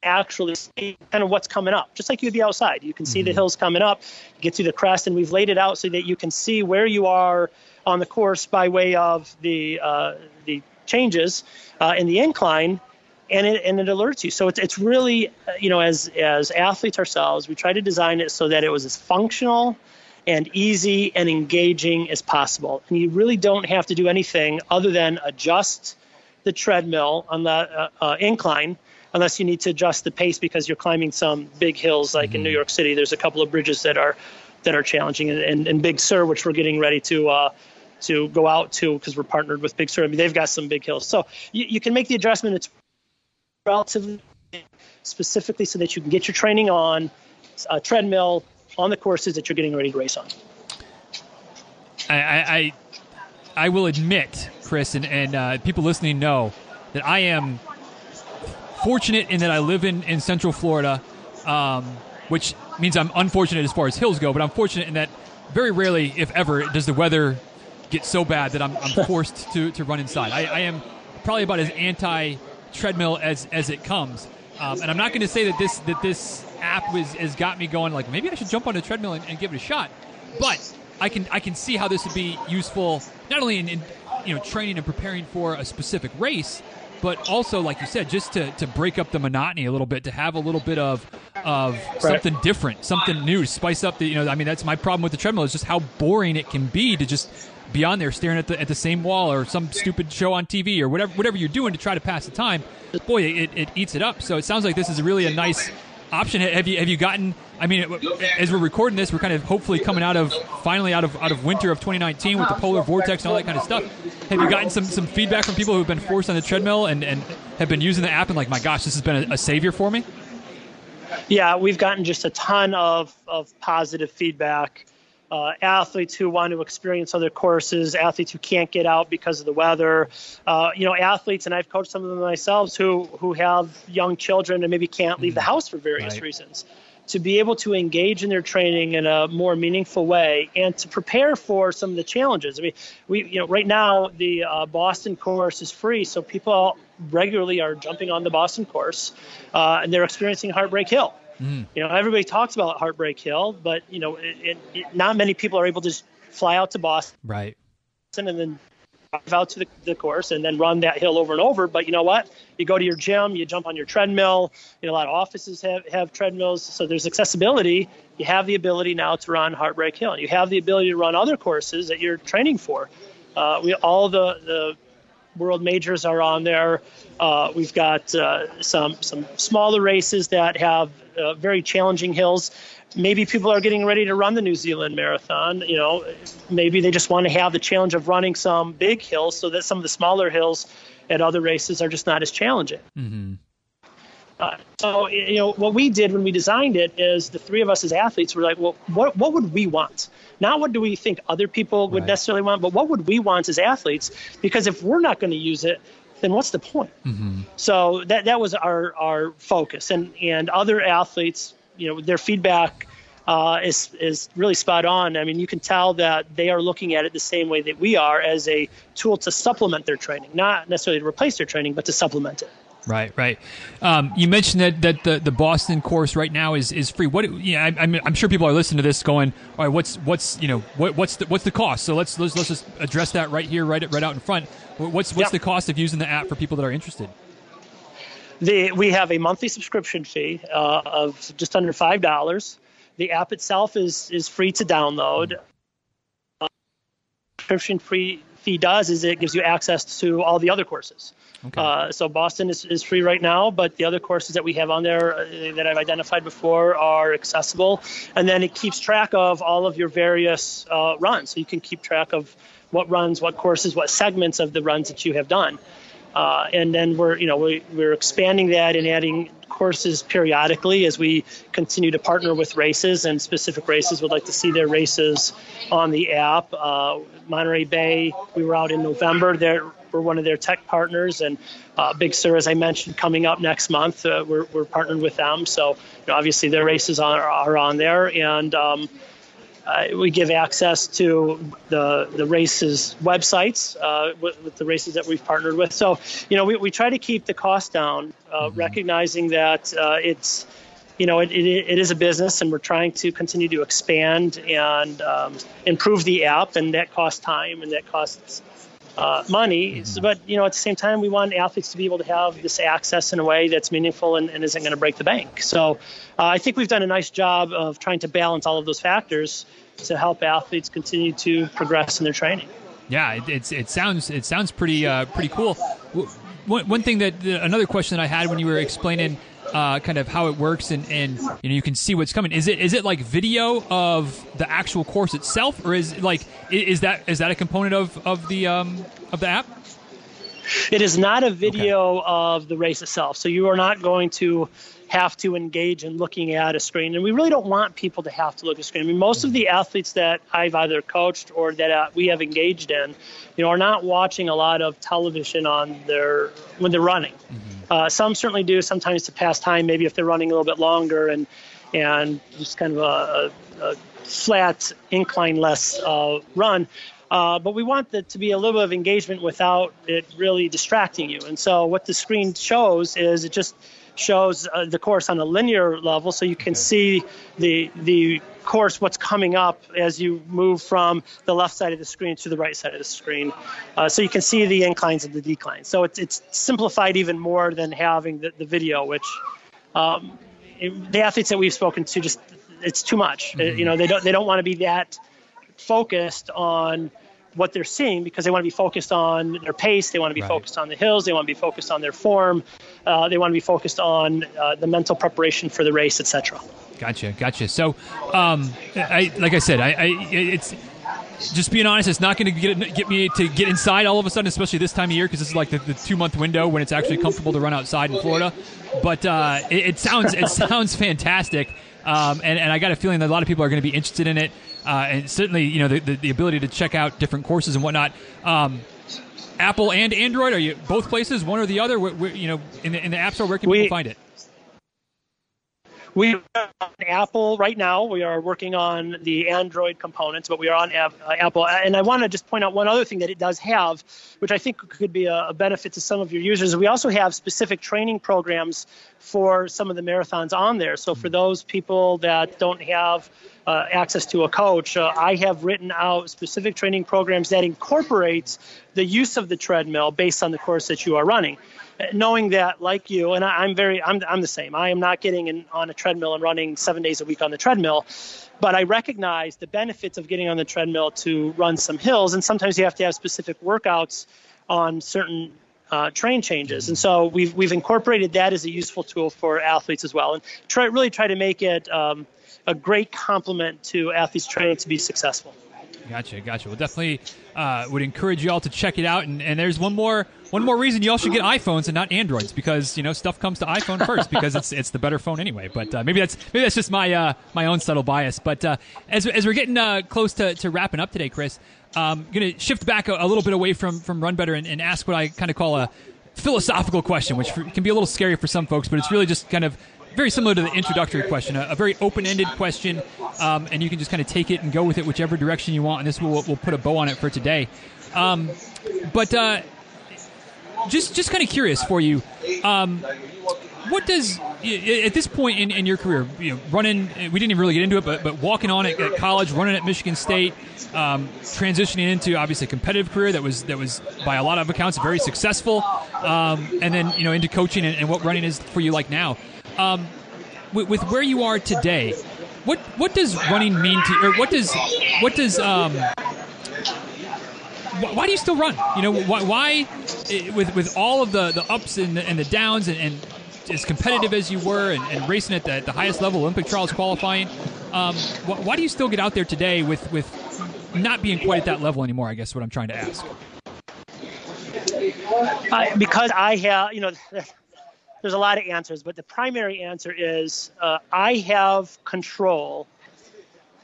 actually see kind of what's coming up, just like you'd be outside. You can see mm-hmm. the hills coming up, get to the crest, and we've laid it out so that you can see where you are on the course by way of the uh, the changes uh, in the incline, and it and it alerts you. So it's it's really uh, you know as as athletes ourselves, we try to design it so that it was as functional and easy and engaging as possible. And you really don't have to do anything other than adjust the treadmill on the uh, uh, incline unless you need to adjust the pace because you're climbing some big hills like mm-hmm. in New York City. There's a couple of bridges that are that are challenging and, and, and Big Sur, which we're getting ready to uh, to go out to because we're partnered with Big Sur. I mean, they've got some big hills, so you, you can make the adjustment. It's relatively specifically so that you can get your training on a treadmill on the courses that you're getting ready to race on. I, I, I will admit, Chris, and, and uh, people listening know that I am fortunate in that I live in, in Central Florida, um, which means I'm unfortunate as far as hills go, but I'm fortunate in that very rarely, if ever, does the weather get so bad that I'm, I'm forced to, to run inside. I, I, am probably about as anti treadmill as, as it comes. Um, and I'm not going to say that this that this app was, has got me going like maybe I should jump on a treadmill and, and, give it a shot. But I can I can see how this would be useful not only in, in you know training and preparing for a specific race, but also like you said, just to, to break up the monotony a little bit, to have a little bit of of right. something different, something new, spice up the you know I mean that's my problem with the treadmill is just how boring it can be to just be on there staring at the at the same wall or some stupid show on TV or whatever whatever you're doing to try to pass the time. Boy, it, it eats it up. So it sounds like this is really a nice option have you have you gotten i mean as we're recording this we're kind of hopefully coming out of finally out of out of winter of 2019 with the polar vortex and all that kind of stuff have you gotten some some feedback from people who've been forced on the treadmill and and have been using the app and like my gosh this has been a, a savior for me yeah we've gotten just a ton of of positive feedback uh, athletes who want to experience other courses, athletes who can't get out because of the weather, uh, you know, athletes, and I've coached some of them myself who who have young children and maybe can't leave the mm-hmm. house for various right. reasons. to be able to engage in their training in a more meaningful way and to prepare for some of the challenges. I mean, we, you know, right now the uh, Boston course is free, so people regularly are jumping on the Boston course, uh, and they're experiencing Heartbreak Hill. Mm. You know, everybody talks about Heartbreak Hill, but you know, it, it, it, not many people are able to just fly out to Boston, right, and then drive out to the, the course and then run that hill over and over. But you know what? You go to your gym, you jump on your treadmill. You know, a lot of offices have, have treadmills, so there's accessibility. You have the ability now to run Heartbreak Hill. You have the ability to run other courses that you're training for. Uh, we all the the world majors are on there. Uh, we've got uh, some some smaller races that have uh, very challenging hills maybe people are getting ready to run the New Zealand Marathon. You know, maybe they just want to have the challenge of running some big hills so that some of the smaller hills at other races are just not as challenging. Mm-hmm. Uh, so, you know, what we did when we designed it is the three of us as athletes were like, well, what, what would we want? Not what do we think other people would right. necessarily want, but what would we want as athletes? Because if we're not going to use it, then what's the point? Mm-hmm. So that that was our our focus, and and other athletes you know their feedback uh, is is really spot on. I mean, you can tell that they are looking at it the same way that we are as a tool to supplement their training, not necessarily to replace their training, but to supplement it. Right, right. Um, you mentioned that, that the, the Boston course right now is, is free. What? Yeah, I, I'm, I'm sure people are listening to this going, all right, what's what's you know what, what's the what's the cost? So let's let's let's just address that right here, right right out in front. What's what's the cost of using the app for people that are interested? The, we have a monthly subscription fee uh, of just under five dollars. The app itself is is free to download. Uh, subscription free fee does is it gives you access to all the other courses. Okay. Uh, so Boston is, is free right now, but the other courses that we have on there uh, that I've identified before are accessible. And then it keeps track of all of your various uh, runs. So you can keep track of what runs, what courses, what segments of the runs that you have done. Uh, and then we're, you know, we, we're expanding that and adding courses periodically as we continue to partner with races and specific races would like to see their races on the app. Uh, Monterey Bay, we were out in November. There, we're one of their tech partners, and uh, Big Sur, as I mentioned, coming up next month. Uh, we're, we're partnered with them, so you know, obviously their races are, are on there, and um, uh, we give access to the the races websites uh, with, with, the races that we've partnered with. So, you know, we, we try to keep the cost down, uh, mm-hmm. recognizing that uh, it's, you know, it, it, it is a business, and we're trying to continue to expand and um, improve the app, and that costs time and that costs. Uh, money, mm-hmm. but you know, at the same time, we want athletes to be able to have this access in a way that's meaningful and, and isn't going to break the bank. So, uh, I think we've done a nice job of trying to balance all of those factors to help athletes continue to progress in their training. Yeah, it, it's it sounds it sounds pretty uh, pretty cool. One, one thing that another question that I had when you were explaining uh, kind of how it works and, and you know you can see what's coming. Is it is it like video of the actual course itself, or is like is that is that a component of of the um, of the app? It is not a video okay. of the race itself, so you are not going to have to engage in looking at a screen. And we really don't want people to have to look at a screen. I mean, most of the athletes that I've either coached or that uh, we have engaged in, you know, are not watching a lot of television on their when they're running. Mm-hmm. Uh, some certainly do, sometimes to pass time, maybe if they're running a little bit longer and and just kind of a, a, flat incline less uh, run. Uh, but we want that to be a little bit of engagement without it really distracting you. And so what the screen shows is it just shows uh, the course on a linear level, so you can see the the course what's coming up as you move from the left side of the screen to the right side of the screen. Uh, so you can see the inclines and the declines. So it's, it's simplified even more than having the, the video, which um, it, the athletes that we've spoken to just it's too much. Mm-hmm. you know, they don't they don't want to be that focused on what they're seeing because they want to be focused on their pace, they want to be right. focused on the hills, they want to be focused on their form, uh, they want to be focused on uh, the mental preparation for the race, etc. Gotcha, gotcha. So, um, I, like I said, I, I it's just being honest, it's not going to get get me to get inside all of a sudden, especially this time of year because this is like the, the, two month window when it's actually comfortable to run outside in Florida. But uh, it, it, sounds it sounds fantastic, um, and, and I got a feeling that a lot of people are going to be interested in it uh, and certainly you know the, the, the, ability to check out different courses and whatnot. Um, Apple and Android are you both places, one or the other? Where, where, you know, in the, in the App Store, where can we, people find it? We are on Apple right now. We are working on the Android components, but we are on uh, Apple. And I want to just point out one other thing that it does have, which I think could be a, benefit to some of your users. We also have specific training programs for some of the marathons on there. So for those people that don't have uh, access to a coach, uh, I have written out specific training programs that incorporates the use of the treadmill based on the course that you are running. Knowing that, like you, and I, am very, I'm, I'm the same. I am not getting in, on a treadmill and running seven days a week on the treadmill, but I recognize the benefits of getting on the treadmill to run some hills, and sometimes you have to have specific workouts on certain uh, train changes, and so we've we've incorporated that as a useful tool for athletes as well, and try really try to make it um, a great complement to athletes training to be successful. Gotcha, gotcha. Well, definitely uh, would encourage you all to check it out. And, and there's one more one more reason you all should get iPhones and not Androids because you know stuff comes to iPhone first because it's it's the better phone anyway. But uh, maybe that's maybe that's just my uh, my own subtle bias. But uh, as as we're getting uh, close to, to wrapping up today, Chris, I'm um, going to shift back a, a, little bit away from from Run Better and, and ask what I kind of call a philosophical question, which can be a little scary for some folks, but it's really just kind of very similar to the introductory question, a, a very open-ended question, um, and you can just kind of take it and go with it whichever direction you want. And this will we'll put a bow on it for today. Um, but uh, just just kind of curious for you. Um, what does at this point in, in your career, you know, running? We didn't even really get into it, but but walking on at, at college, running at Michigan State, um, transitioning into obviously a competitive career that was that was by a lot of accounts very successful, um, and then you know into coaching and, and, what running is for you like now. Um, with, with, where you are today, what what does running mean to, or what does what does um, why do you still run? You know, why, why eh, with with all of the, the ups and the, and the downs and, and, as competitive as you were and, and racing at the, the, highest level, Olympic trials qualifying, um, why, why do you still get out there today with, with not being quite at that level anymore? I guess what I'm trying to ask. I, because I have, you know, there's a lot of answers, but the primary answer is uh, I have control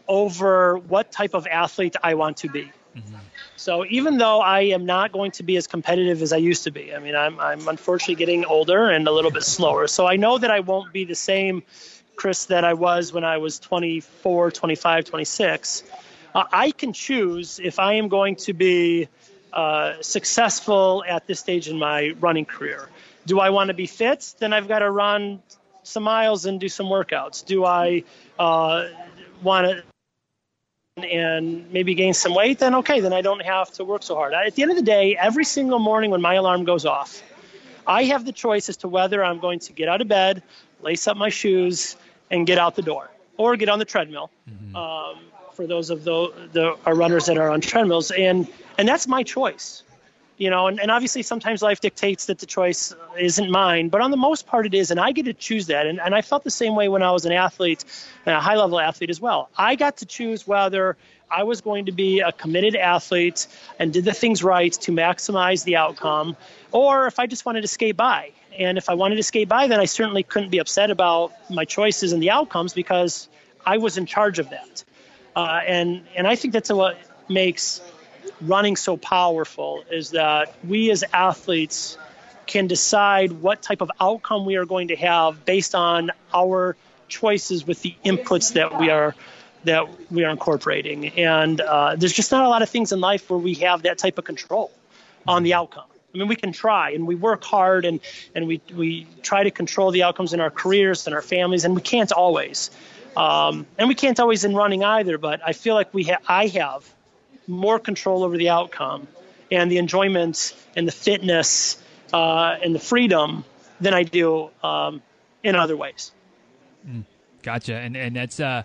over what type of athlete I want to be. Mm-hmm. So even though I am not going to be as competitive as I used to be, I mean, I'm, I'm unfortunately getting older and a little bit slower. So I know that I won't be the same Chris that I was when I was 24, 25, 26. Uh, I can choose if I am going to be uh, successful at this stage in my running career. Do I want to be fit? Then I've got to run some miles and do some workouts. Do I uh, want to and maybe gain some weight, then okay, then I don't have to work so hard. At the end of the day, every single morning when my alarm goes off, I have the choice as to whether I'm going to get out of bed, lace up my shoes, and get out the door, or get on the treadmill. Mm-hmm. Um, for those of the, the our runners that are on treadmills, and and that's my choice you know, and, and obviously sometimes life dictates that the choice isn't mine, but on the most part it is, and I get to choose that. And, and I felt the same way when I was an athlete, a high level athlete as well. I got to choose whether I was going to be a committed athlete and did the things right to maximize the outcome, or if I just wanted to skate by. And if I wanted to skate by, then I certainly couldn't be upset about my choices and the outcomes because I was in charge of that. Uh, and and I think that's what makes running so powerful is that we as athletes can decide what type of outcome we are going to have based on our choices with the inputs that we are that we are incorporating. And uh, there's just not a lot of things in life where we have that type of control on the outcome. I mean, we can try and we work hard and, and we, we try to control the outcomes in our careers and our families, and we can't always. Um, and we can't always in running either, but I feel like we ha- I have more control over the outcome and the enjoyment and the fitness uh, and the freedom than I do um, in other ways. Mm, gotcha, and and that's uh,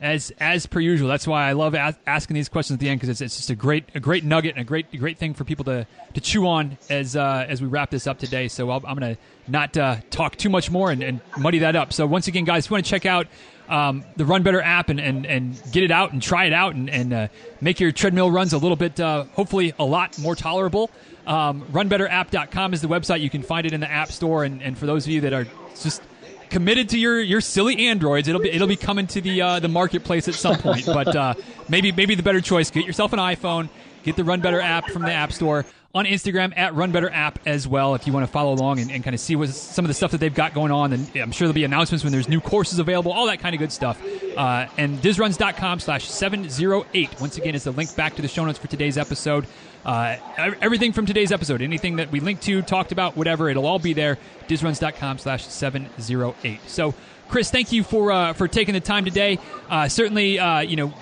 as as per usual. That's why I love a- asking these questions at the end because it's, it's just a great a great nugget and a great great thing for people to, to chew on as uh, as we wrap this up today. So i am going to not uh, talk too much more and, and muddy that up. So once again, guys, if you want to check out um, the Run Better app and, and, and get it out and try it out and, and uh, make your treadmill runs a little bit, uh, hopefully, a lot more tolerable. Um, runbetterapp.com is the website. You can find it in the App Store. And, and for those of you that are just committed to your, your silly androids, it'll be it'll be coming to the uh, the marketplace at some point. but uh, maybe maybe the better choice: get yourself an iPhone Get the Run Better app from the App Store. On Instagram at Run Better app as well, if you want to follow along and, and kind of see what some of the stuff that they've got going on. And I'm sure there'll be announcements when there's new courses available, all that kind of good stuff. Uh, and dizruns.com slash 708. Once again, is the link back to the show notes for today's episode. Uh, everything from today's episode, anything that we linked to, talked about, whatever, it'll all be there. Dizruns.com slash 708. So, Chris, thank you for uh, for taking the time today. Uh, certainly, uh, you know,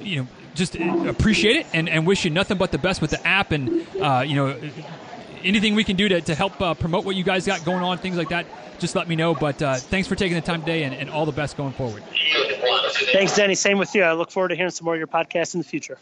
you know, just appreciate it and, and wish you nothing but the best with the app and uh, you know anything we can do to, to help uh, promote what you guys got going on, things like that. Just let me know. But uh, thanks for taking the time today and, and all the best going forward. Thanks, Danny. Same with you. I look forward to hearing some more of your podcasts in the future.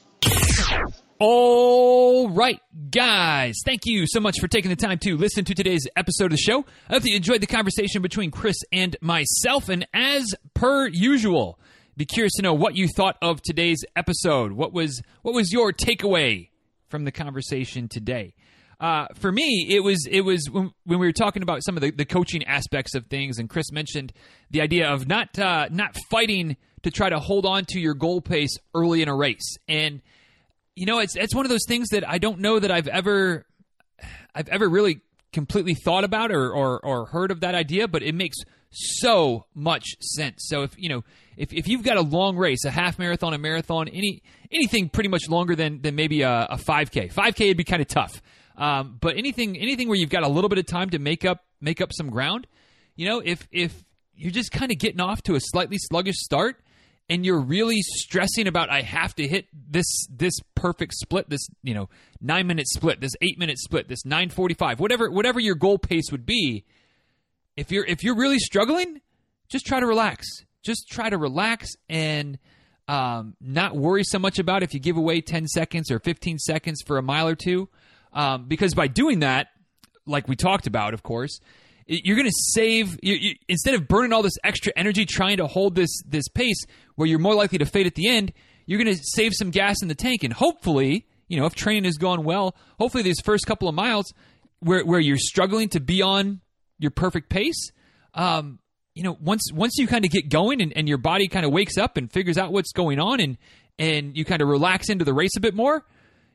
All right, guys. Thank you so much for taking the time to listen to today's episode of the show. I hope you enjoyed the conversation between Chris and myself. And as per usual, be curious to know what you thought of today's episode. What was what was your takeaway from the conversation today? Uh, for me, it was it was when, when, we were talking about some of the, the coaching aspects of things, and Chris mentioned the idea of not uh, not fighting to try to hold on to your goal pace early in a race, and you know, it's it's one of those things that I don't know that I've ever I've ever really completely thought about or, or, or heard of that idea, but it makes so much sense. So if you know if, if you've got a long race, a half marathon, a marathon, any anything pretty much longer than than maybe a, a 5K, 5K would be kind of tough. Um, but anything anything where you've got a little bit of time to make up make up some ground, you know, if if you're just kind of getting off to a slightly sluggish start, and you're really stressing about I have to hit this this perfect split, this you know nine minute split, this eight minute split, this nine forty five, whatever whatever your goal pace would be. If you're if you're really struggling, just try to relax. Just try to relax and um, not worry so much about if you give away ten seconds or fifteen seconds for a mile or two, um, because by doing that, like we talked about, of course, you're going to save you, you, instead of burning all this extra energy trying to hold this this pace where you're more likely to fade at the end you're going to save some gas in the tank and hopefully you know if training has gone well hopefully these first couple of miles where where you're struggling to be on your perfect pace um, you know once once you kind of get going and, and your body kind of wakes up and figures out what's going on and and you kind of relax into the race a bit more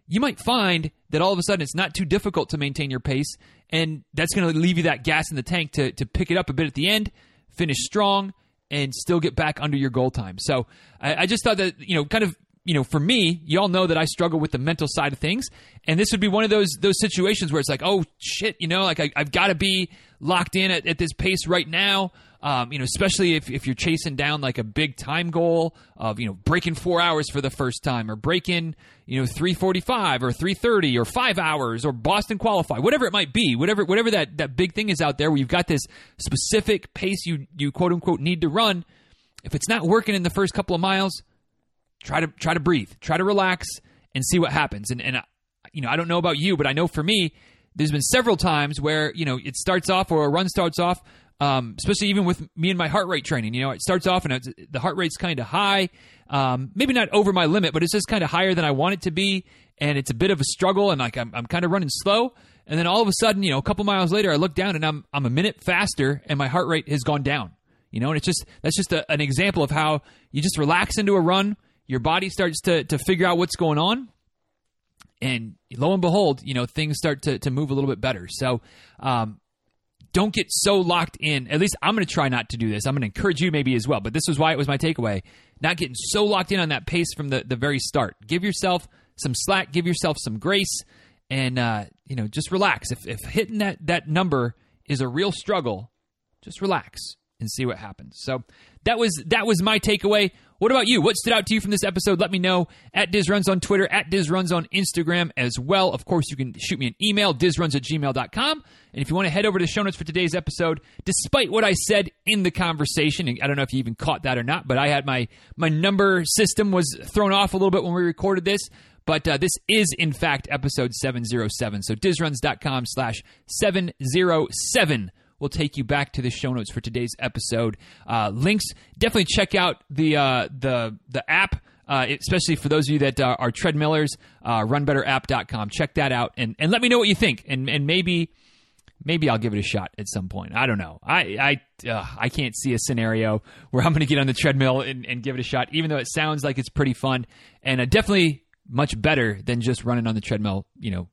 you might find that all of a sudden it's not too difficult to maintain your pace, and that's going to leave you that gas in the tank to, to pick it up a bit at the end, finish strong, and still get back under your goal time. So I, I just thought that, you know, kind of you know, for me, you all know that I struggle with the mental side of things, and this would be one of those those situations where it's like, oh shit, you know, like I, have got to be locked in at, at, this pace right now. Um, you know, especially if, if you're chasing down like a big time goal of you know breaking four hours for the first time, or breaking you know 345 or 330 or five hours or Boston qualify, whatever it might be, whatever whatever that that big thing is out there where you've got this specific pace you you quote unquote need to run. If it's not working in the first couple of miles, try to try to breathe, try to relax, and see what happens. And and uh, you know, I don't know about you, but I know for me, there's been several times where you know it starts off or a run starts off um, especially even with me and my heart rate training. You know, it starts off and the heart rate's kind of high, um, maybe not over my limit, but it's just kind of higher than I want it to be, and it's a bit of a struggle, and like I'm, I'm kind of running slow. And then all of a sudden, you know, a couple miles later, I look down and I'm I'm a minute faster, and my heart rate has gone down. You know, and it's just that's just a, an example of how you just relax into a run, your body starts to to figure out what's going on, and lo and behold, you know, things start to, to move a little bit better. So, um, don't get so locked in. At least I'm going to try not to do this. I'm going to encourage you maybe as well. But this was why it was my takeaway. Not getting so locked in on that pace from the, the very start. Give yourself some slack. Give yourself some grace, and uh, you know just relax. If if hitting that that number is a real struggle, just relax and see what happens. So that was that was my takeaway. What about you? What stood out to you from this episode? Let me know at DizRuns on Twitter, at DizRuns on Instagram as well. Of course, you can shoot me an email, dizruns at gmail.com. And if you want to head over to the show notes for today's episode, despite what I said in the conversation, I don't know if you even caught that or not, but I had my, my number system was thrown off a little bit when we recorded this. But uh, this is, in fact, episode 707. So dizruns.com slash 707 will take you back to the show notes for today's episode. Uh, links definitely check out the uh, the the app. Uh, especially for those of you that uh, are treadmillers, uh, runbetterapp.com. Check that out and, and let me know what you think. And, and maybe maybe I'll give it a shot at some point. I don't know. I I uh, I can't see a scenario where I'm going to get on the treadmill and, and, give it a shot, even though it sounds like it's pretty fun. And uh, definitely much better than just running on the treadmill. You know,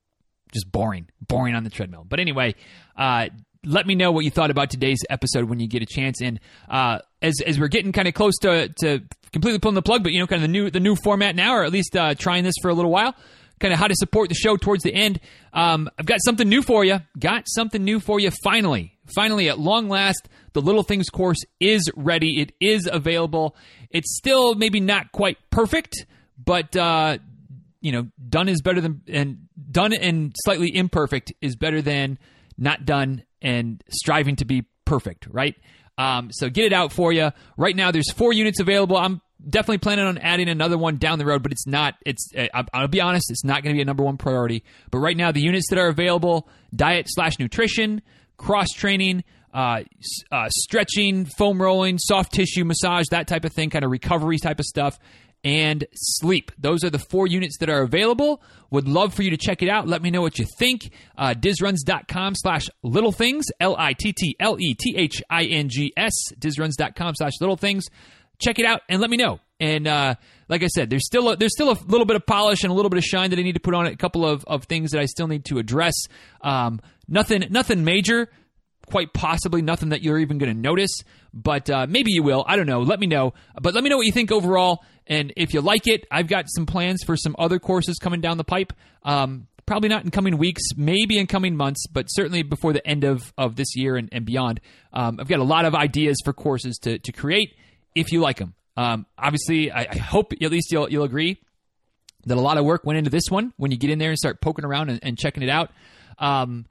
just boring, boring on the treadmill. But anyway, uh, let me know what you thought about today's episode when you get a chance. And uh, as as we're getting kind of close to to completely pulling the plug, but you know, kind of the new the new format now, or at least uh, trying this for a little while. Kind of how to support the show towards the end. Um, I've got something new for you. Got something new for you. Finally, finally, at long last, the Little Things course is ready. It is available. It's still maybe not quite perfect, but uh, you know, done is better than and done and slightly imperfect is better than not done and striving to be perfect, right? Um, so get it out for you. Right now, there's four units available. I'm definitely planning on adding another one down the road, but it's not. It's I'll be honest, it's not going to be a number one priority. But right now, the units that are available: diet slash nutrition, cross training. Uh, uh, stretching, foam rolling, soft tissue massage, that type of thing, kind of recovery type of stuff and sleep. Those are the four units that are available. Would love for you to check it out. Let me know what you think. Uh, dizruns.com slash little things, L I T T L E T H I N G S, dizruns.com slash little things. Check it out and let me know. And uh, like I said, there's still a, there's still a little bit of polish and a little bit of shine that I need to put on it. A couple of, of things that I still need to address. Um, nothing nothing major quite possibly nothing that you're even going to notice, but uh, maybe you will. I don't know. Let me know. But let me know what you think overall. And if you like it, I've got some plans for some other courses coming down the pipe. Um, probably not in coming weeks, maybe in coming months, but certainly before the end of, of this year and, and beyond. Um, I've got a lot of ideas for courses to, to create if you like them. Um, obviously, I, I, hope at least you'll, you'll agree that a lot of work went into this one when you get in there and start poking around and, and checking it out. Um,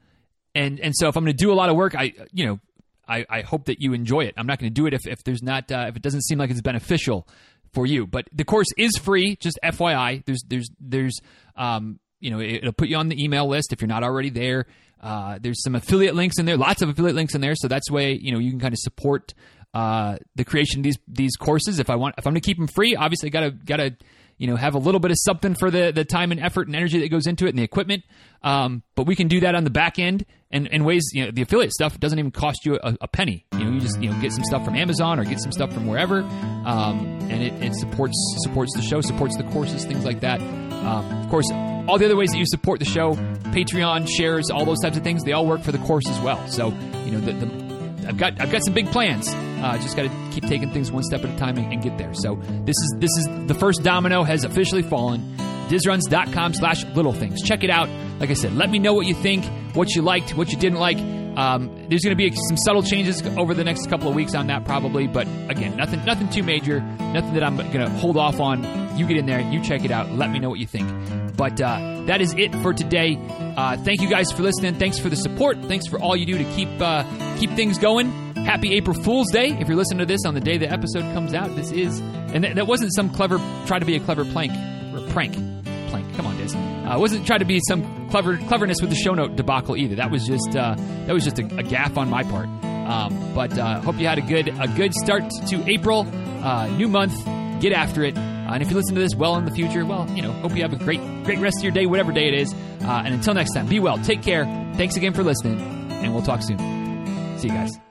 and, and so if I'm going to do a lot of work, I, you know, I, I hope that you enjoy it. I'm not going to do it if, if there's not, uh, if it doesn't seem like it's beneficial for you. But the course is free. Just FYI, there's there's there's um, you know it'll put you on the email list if you're not already there. Uh, there's some affiliate links in there, lots of affiliate links in there. So that's way you know you can kind of support uh, the creation of these these courses. If I want, if I'm going to keep them free, obviously gotta gotta you know have a little bit of something for the the time and effort and energy that goes into it and the equipment. Um, but we can do that on the back end and in ways you know the affiliate stuff doesn't even cost you a, a, penny. You know you just you know get some stuff from Amazon or get some stuff from wherever, um, and it, it, supports supports the show, supports the courses, things like that. Um, of course, all the other ways that you support the show, Patreon shares, all those types of things, they all work for the course as well. So you know the, the I've got I've got some big plans. Uh, just got to keep taking things one step at a time and, and, get there. So this is this is the first domino has officially fallen. Dizruns.com slash little things. Check it out. Like I said, let me know what you think, what you liked, what you didn't like. Um, there's going to be some subtle changes over the next couple of weeks on that probably, but again, nothing nothing too major, nothing that I'm going to hold off on. You get in there, you check it out, let me know what you think. But uh, that is it for today. Uh, thank you guys for listening. Thanks for the support. Thanks for all you do to keep uh, keep things going. Happy April Fool's Day! If you're listening to this on the day the episode comes out, this is and th- that wasn't some clever try to be a clever plank or prank on, Diz. Uh, wasn't trying to be some clever cleverness with the show note debacle either. That was just uh, that was just a, a gaff on my part. Um, but uh, hope you had a good a good start to April, uh, new month. Get after it. Uh, and if you listen to this well in the future, well, you know, hope you have a great great rest of your day, whatever day it is. Uh, and until next time, be well, take care. Thanks again for listening, and we'll talk soon. See you guys.